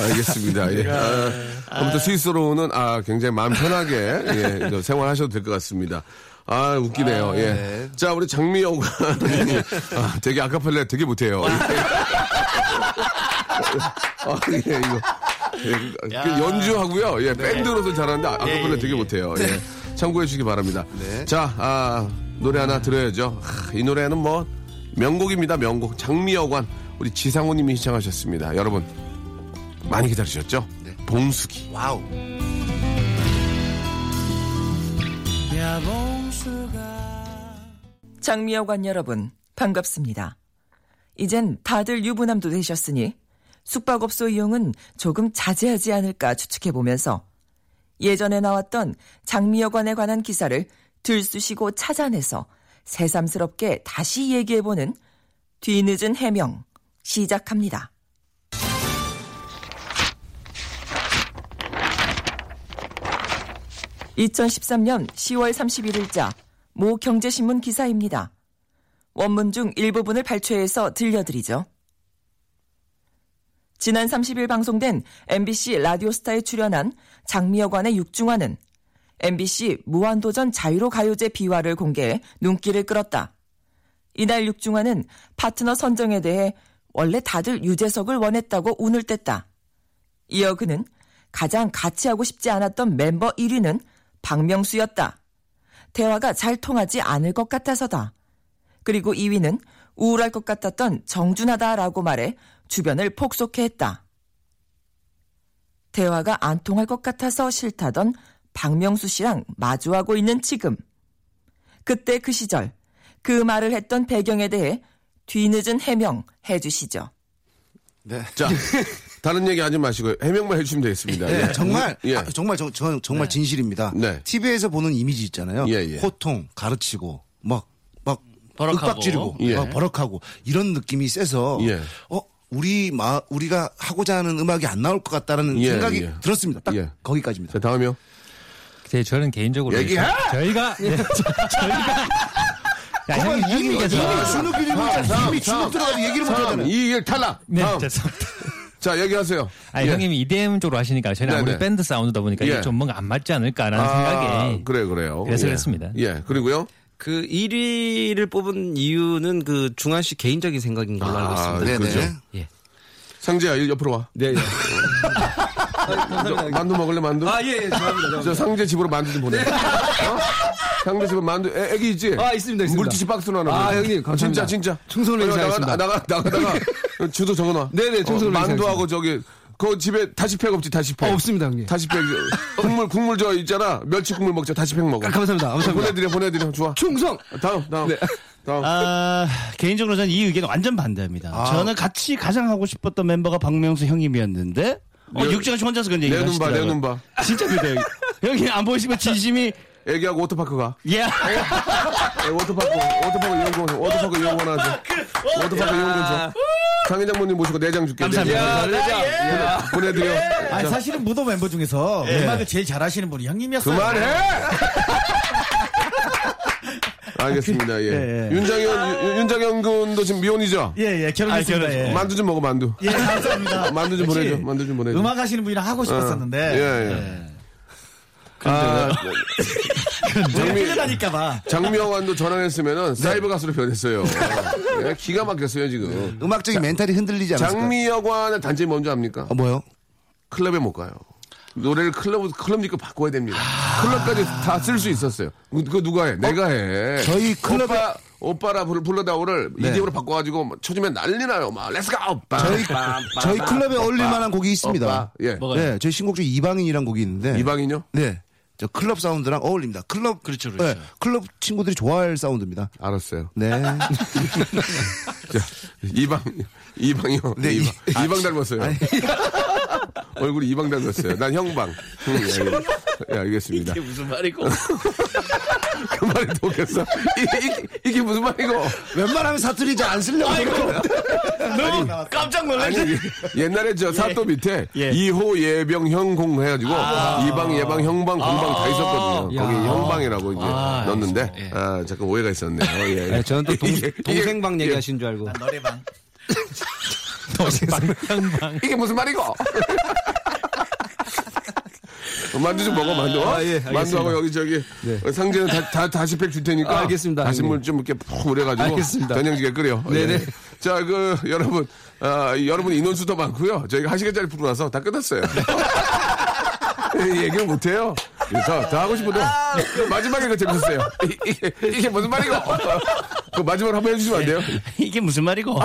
Speaker 1: 알겠습니다. 예. 아, 아무튼 스위스로는 아, 굉장히 마음 편하게 예, 저 생활하셔도 될 것 같습니다. 아, 웃기네요. 예. 자, 우리 장미영과 아, 되게 아카펠라 되게 못해요. 아, 예, 이거. 예, 그 연주하고요. 예, 밴드로도 잘하는데 아- 아카펠라 되게 못해요. 예. 참고해 주시기 바랍니다. 자, 아, 노래 하나 들어야죠. 아, 이 노래는 뭐 명곡입니다. 명곡. 장미여관 우리 지상호 님이 신청하셨습니다. 여러분 많이 기다리셨죠? 봉숙이.
Speaker 5: wow.
Speaker 10: 장미여관 여러분, 반갑습니다. 이젠 다들 유부남도 되셨으니 숙박업소 이용은 조금 자제하지 않을까 추측해 보면서 예전에 나왔던 장미여관에 관한 기사를 들쑤시고 찾아내서 새삼스럽게 다시 얘기해보는 뒤늦은 해명 시작합니다. 2013년 10월 31일자 모 경제신문 기사입니다. 원문 중 일부분을 발췌해서 들려드리죠. 지난 30일 방송된 MBC 라디오스타에 출연한 장미여관의 육중환은 MBC 무한도전 자유로 가요제 비화를 공개해 눈길을 끌었다. 이날 육중환은 파트너 선정에 대해 원래 다들 유재석을 원했다고 운을 뗐다. 이어 그는 가장 같이 하고 싶지 않았던 멤버 1위는 박명수였다. 대화가 잘 통하지 않을 것 같아서다. 그리고 2위는 우울할 것 같았던 정준하다라고 말해 주변을 폭소케 했다. 대화가 안 통할 것 같아서 싫다던 박명수 씨랑 마주하고 있는 지금. 그때 그 시절 그 말을 했던 배경에 대해 뒤늦은 해명 해주시죠.
Speaker 5: 네.
Speaker 1: 자, 다른 얘기 하지 마시고 해명만 해주시면 되겠습니다.
Speaker 5: 네,
Speaker 1: 예.
Speaker 5: 정말
Speaker 1: 예.
Speaker 5: 아, 정말 저, 저 정말 진실입니다.
Speaker 1: 네.
Speaker 5: TV에서 보는 이미지 있잖아요.
Speaker 1: 예, 예.
Speaker 5: 호통 가르치고 막 막
Speaker 8: 버럭하고.
Speaker 5: 윽박 지르고
Speaker 1: 예.
Speaker 5: 막 버럭하고 이런 느낌이 세서
Speaker 1: 예.
Speaker 5: 어 우리 마 우리가 하고자 하는 음악이 안 나올 것 같다라는
Speaker 1: 예,
Speaker 5: 생각이
Speaker 1: 예.
Speaker 5: 들었습니다. 딱
Speaker 1: 예.
Speaker 5: 거기까지입니다.
Speaker 1: 자, 다음이요.
Speaker 7: 제 저는 개인적으로
Speaker 1: 얘기해!
Speaker 7: 저희가 예, 저- 저희가 야,
Speaker 5: 거봐,
Speaker 7: 형님,
Speaker 5: 이미 이미 주눅 들이고 있잖아. 이미 주눅 들어가서 얘기를 못 하잖아요.
Speaker 1: 이일 탈락.
Speaker 7: 네,
Speaker 1: 다음.
Speaker 7: 죄송합니다.
Speaker 1: 자, 얘기하세요.
Speaker 7: 아니,
Speaker 1: 예.
Speaker 7: 형님이 EDM 쪽으로 하시니까 저희는 아무래도
Speaker 1: 네네.
Speaker 7: 밴드 사운드다 보니까
Speaker 1: 예.
Speaker 7: 이게 좀 뭔가 안 맞지 않을까라는
Speaker 1: 아,
Speaker 7: 생각에
Speaker 1: 그래, 그래요.
Speaker 7: 그래서
Speaker 1: 예.
Speaker 7: 그랬습니다.
Speaker 1: 예, 그리고요.
Speaker 4: 그 1위를 뽑은 이유는 그 중한 씨 개인적인 생각인 걸로 알고
Speaker 1: 아,
Speaker 4: 있습니다.
Speaker 1: 그죠.
Speaker 5: 네네.
Speaker 4: 예.
Speaker 1: 상재야, 일 옆으로 와.
Speaker 4: 네. 네.
Speaker 1: 저, 만두 먹을래, 만두?
Speaker 4: 아, 예, 예, 좋아합니다.
Speaker 1: 저 상재 집으로 만두 좀 보내. 어? 상재 집으로 만두, 애, 애기 있지?
Speaker 4: 아, 있습니다, 있습니다.
Speaker 1: 물티슈 박스로 하나.
Speaker 4: 아,
Speaker 1: 보내.
Speaker 4: 형님, 감사합니다.
Speaker 1: 진짜, 진짜.
Speaker 4: 충성을 다하겠습니다.
Speaker 1: 나가, 나가, 나가. 주소 적어놔.
Speaker 4: 네네, 충성을
Speaker 1: 어, 만두하고. 저기, 그 집에 다시팩 없지, 다시팩.
Speaker 4: 어, 없습니다, 형님.
Speaker 1: 다시팩. 국물, 국물 저 있잖아. 멸치 국물 먹자. 다시팩 먹어.
Speaker 4: 아, 감사합니다. 감사합니다.
Speaker 1: 보내드려, 보내드려. 좋아.
Speaker 4: 충성!
Speaker 1: 다음, 다음.
Speaker 4: 네.
Speaker 1: 다음.
Speaker 8: 아, 개인적으로 저는 이 의견 완전 반대합니다.
Speaker 1: 아.
Speaker 8: 저는 같이 가장 하고 싶었던 멤버가 박명수 형님이었는데, 어,
Speaker 1: 내-
Speaker 8: 육지가 혼자서 그런 얘기
Speaker 1: 내 눈 봐, 내 눈 봐.
Speaker 8: 진짜 그래요. 형님 안 보시면 진심이,
Speaker 1: 애기하고 워터파크 가.
Speaker 8: 예.
Speaker 1: 예, 워터파크, 워터파크 이용권, 워터파크 이용권 하자. 워터파크 이용권 줘. 장인 장모님 모시고 네 장 줄게.
Speaker 8: 감사합니다.
Speaker 1: 네 장. 보내- 보내드려.
Speaker 6: 아니,
Speaker 1: 자,
Speaker 6: 사실은 무도 멤버 중에서 음악을 제일 잘하시는 분이 형님이었어요.
Speaker 1: 그만해! 알겠습니다, 예.
Speaker 6: 예, 예.
Speaker 1: 윤장현, 윤- 윤장현 군도 지금 미혼이죠?
Speaker 6: 예, 예, 결혼했습니다.
Speaker 8: 아,
Speaker 6: 예.
Speaker 1: 만두 좀 먹어, 만두.
Speaker 6: 예, 감사합니다.
Speaker 1: 만두 좀 보내줘, 만두 좀 보내줘.
Speaker 6: 음악 하시는 분이랑 하고 싶었었는데.
Speaker 1: 예, 예. 아, 장미,
Speaker 6: 끌려다닐까봐.
Speaker 1: 장미영환도
Speaker 6: 네.
Speaker 1: 전화했으면은 사이버 가수로 변했어요. 예, 기가 막혔어요, 지금.
Speaker 5: 음악적인 mental이 흔들리지 않았을까?
Speaker 1: 장미여관의 단점이 뭔지 압니까?
Speaker 5: 어, 뭐요?
Speaker 1: 클럽에 못 가요. 노래를 클럽, 클럽 니까 바꿔야 됩니다. 클럽까지 다 쓸 수 있었어요. 그- 그거 누가 해? 내가 해.
Speaker 5: 어? 저희 클럽에-
Speaker 1: 오빠, 오빠라 불, 불러다오를
Speaker 5: 네.
Speaker 1: EDM으로 바꿔가지고 뭐 쳐주면 난리 나요. 막, let's go! 오빠.
Speaker 5: 저희 저희 클럽에 어울릴 만한 곡이 있습니다.
Speaker 1: 오빠. 예.
Speaker 5: 네, 저희 신곡 중에 이방인이란 곡이 있는데.
Speaker 1: 이방인요?
Speaker 5: 네. 저 클럽 사운드랑 어울립니다. 클럽
Speaker 8: 그렇죠, 그렇죠.
Speaker 5: 네, 클럽 친구들이 좋아할 사운드입니다.
Speaker 1: 알았어요.
Speaker 5: 네.
Speaker 1: 자, 이방, 이방이요.
Speaker 5: 네,
Speaker 1: 이방,
Speaker 5: 이- 아,
Speaker 1: 이방 닮았어요. 얼굴이 이방 닮았어요. 난 형방. 응, 예, 예, 알겠습니다.
Speaker 8: 이게 무슨 말이고.
Speaker 1: 그 말이 도겠어. 이게, 이게 무슨 말이고.
Speaker 5: 웬만하면 사투리 잘 안 쓰려고 그러거든요.
Speaker 8: 너무 깜짝
Speaker 1: 아니,
Speaker 8: 놀랐네.
Speaker 1: 옛날에 저 사또 밑에
Speaker 8: 예.
Speaker 1: 이호 예병 형공 해가지고 이방 예방 형방 공방 다 있었거든요. 거기 형방이라고 이제
Speaker 8: 아,
Speaker 1: 넣었는데
Speaker 8: 예.
Speaker 1: 아 잠깐 오해가 있었네요. 예.
Speaker 4: 네, 저는 또 동, 동생방 얘기하신 줄 알고.
Speaker 6: 노래방.
Speaker 7: 방향방.
Speaker 1: 이게 무슨 말이고? 어, 만두 좀 먹어 만두. 어?
Speaker 4: 아, 예.
Speaker 1: 만두하고 여기 저기 어, 상제는 다, 다 다시 팩 줄 테니까.
Speaker 4: 아, 알겠습니다,
Speaker 1: 다시
Speaker 4: 형님.
Speaker 1: 물좀 이렇게 푹 우려가지고
Speaker 4: 알겠습니다.
Speaker 1: 된장찌개 끓여.
Speaker 4: 네네.
Speaker 1: 예. 자, 그 여러분, 아, 여러분 인원수도 많고요. 저희가 한 시간짜리 프로라서 다 끝났어요. 얘기를 못해요. 더, 더 하고 싶어도 그 마지막에 그 재밌었어요. 이- 이게 무슨 말이고? 그 마지막으로 한번 해주시면 안 돼요?
Speaker 8: 이게 무슨 말이고.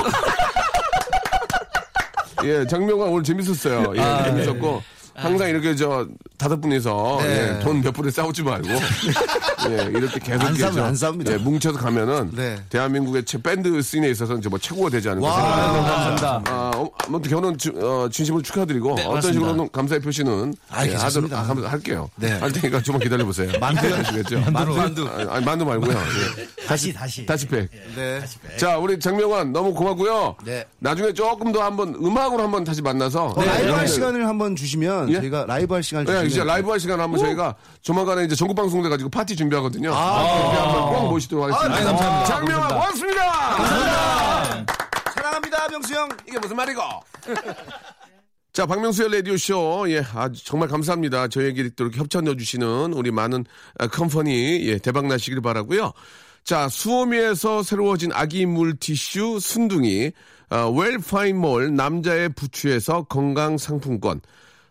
Speaker 1: 예, 장명관 오늘 재밌었어요. 예,
Speaker 4: 아,
Speaker 1: 재밌었고. 항상 이렇게 저 다섯 분이서
Speaker 5: 네.
Speaker 1: 예, 돈몇 분에 싸우지 말고 예, 이렇게 계속
Speaker 5: 안 싸우면
Speaker 1: 저,
Speaker 5: 안 싸웁니다.
Speaker 1: 예, 뭉쳐서 가면은
Speaker 5: 네.
Speaker 1: 대한민국의 최- 밴드 씬에 있어서는 이제 뭐 최고가 되지 않을까
Speaker 5: 와,
Speaker 1: 생각합니다.
Speaker 5: 감사합니다.
Speaker 1: 아, 어, 아무튼 결혼 주- 어, 진심으로 축하드리고
Speaker 5: 네,
Speaker 1: 어떤
Speaker 5: 맞습니다.
Speaker 1: 식으로는 감사의 표시는
Speaker 5: 아,
Speaker 1: 예. 하도록 하- 할게요.
Speaker 5: 네.
Speaker 1: 할 테니까 좀만 기다려 보세요.
Speaker 5: 만두요?
Speaker 1: 아시겠죠?
Speaker 5: 만두. 만두.
Speaker 1: 아, 아니, 만두 말고요. 예.
Speaker 6: 다시, 다시.
Speaker 1: 다시 팩.
Speaker 5: 네.
Speaker 1: 자, 우리 장미여관 너무 고맙고요.
Speaker 5: 네.
Speaker 1: 나중에 조금 더 한번 음악으로 한번 다시 만나서
Speaker 5: 어, 라이브 할 시간을 한번 주시면
Speaker 1: 예?
Speaker 5: 저희가 라이브 할 시간을
Speaker 1: 네,
Speaker 5: 주시면
Speaker 1: 이제 라이브 할 시간 한번 저희가 조만간에 이제 전국 방송 돼 가지고 파티 준비하거든요.
Speaker 5: 아,
Speaker 1: 그때 한번 꼭 모시도록 하겠습니다.
Speaker 5: 아, 네, 감사합니다.
Speaker 1: 장미여관 고맙습니다.
Speaker 5: 사랑합니다, 명수 형.
Speaker 1: 이게 무슨 말이고? 자, 박명수의 라디오쇼. 예, 아주 정말 감사합니다. 저희에게 또 이렇게 협찬 넣어주시는 우리 많은 아, 컴퍼니, 예, 대박 나시길 바라고요 자, 수오미에서 새로워진 아기 물티슈 순둥이, 아, 웰파인몰 남자의 부추에서 건강 상품권,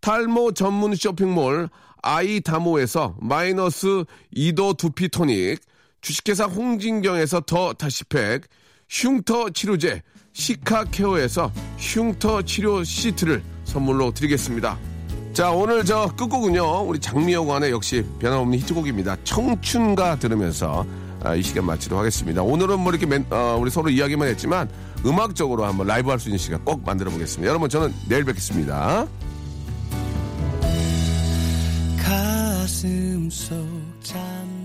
Speaker 1: 탈모 전문 쇼핑몰 아이다모에서 마이너스 2도 두피 토닉, 주식회사 홍진경에서 더 다시팩, 흉터 치료제 시카케어에서 흉터 치료 시트를 선물로 드리겠습니다. 자 오늘 저 끝곡은요 우리 장미여관의 역시 변함없는 히트곡입니다. 청춘가 들으면서 아, 이 시간 마치도록 하겠습니다. 오늘은 뭐 이렇게 맨- 어, 우리 서로 이야기만 했지만 음악적으로 한번 라이브 할 수 있는 시간 꼭 만들어 보겠습니다. 여러분 저는 내일 뵙겠습니다.
Speaker 9: 가슴 속 잠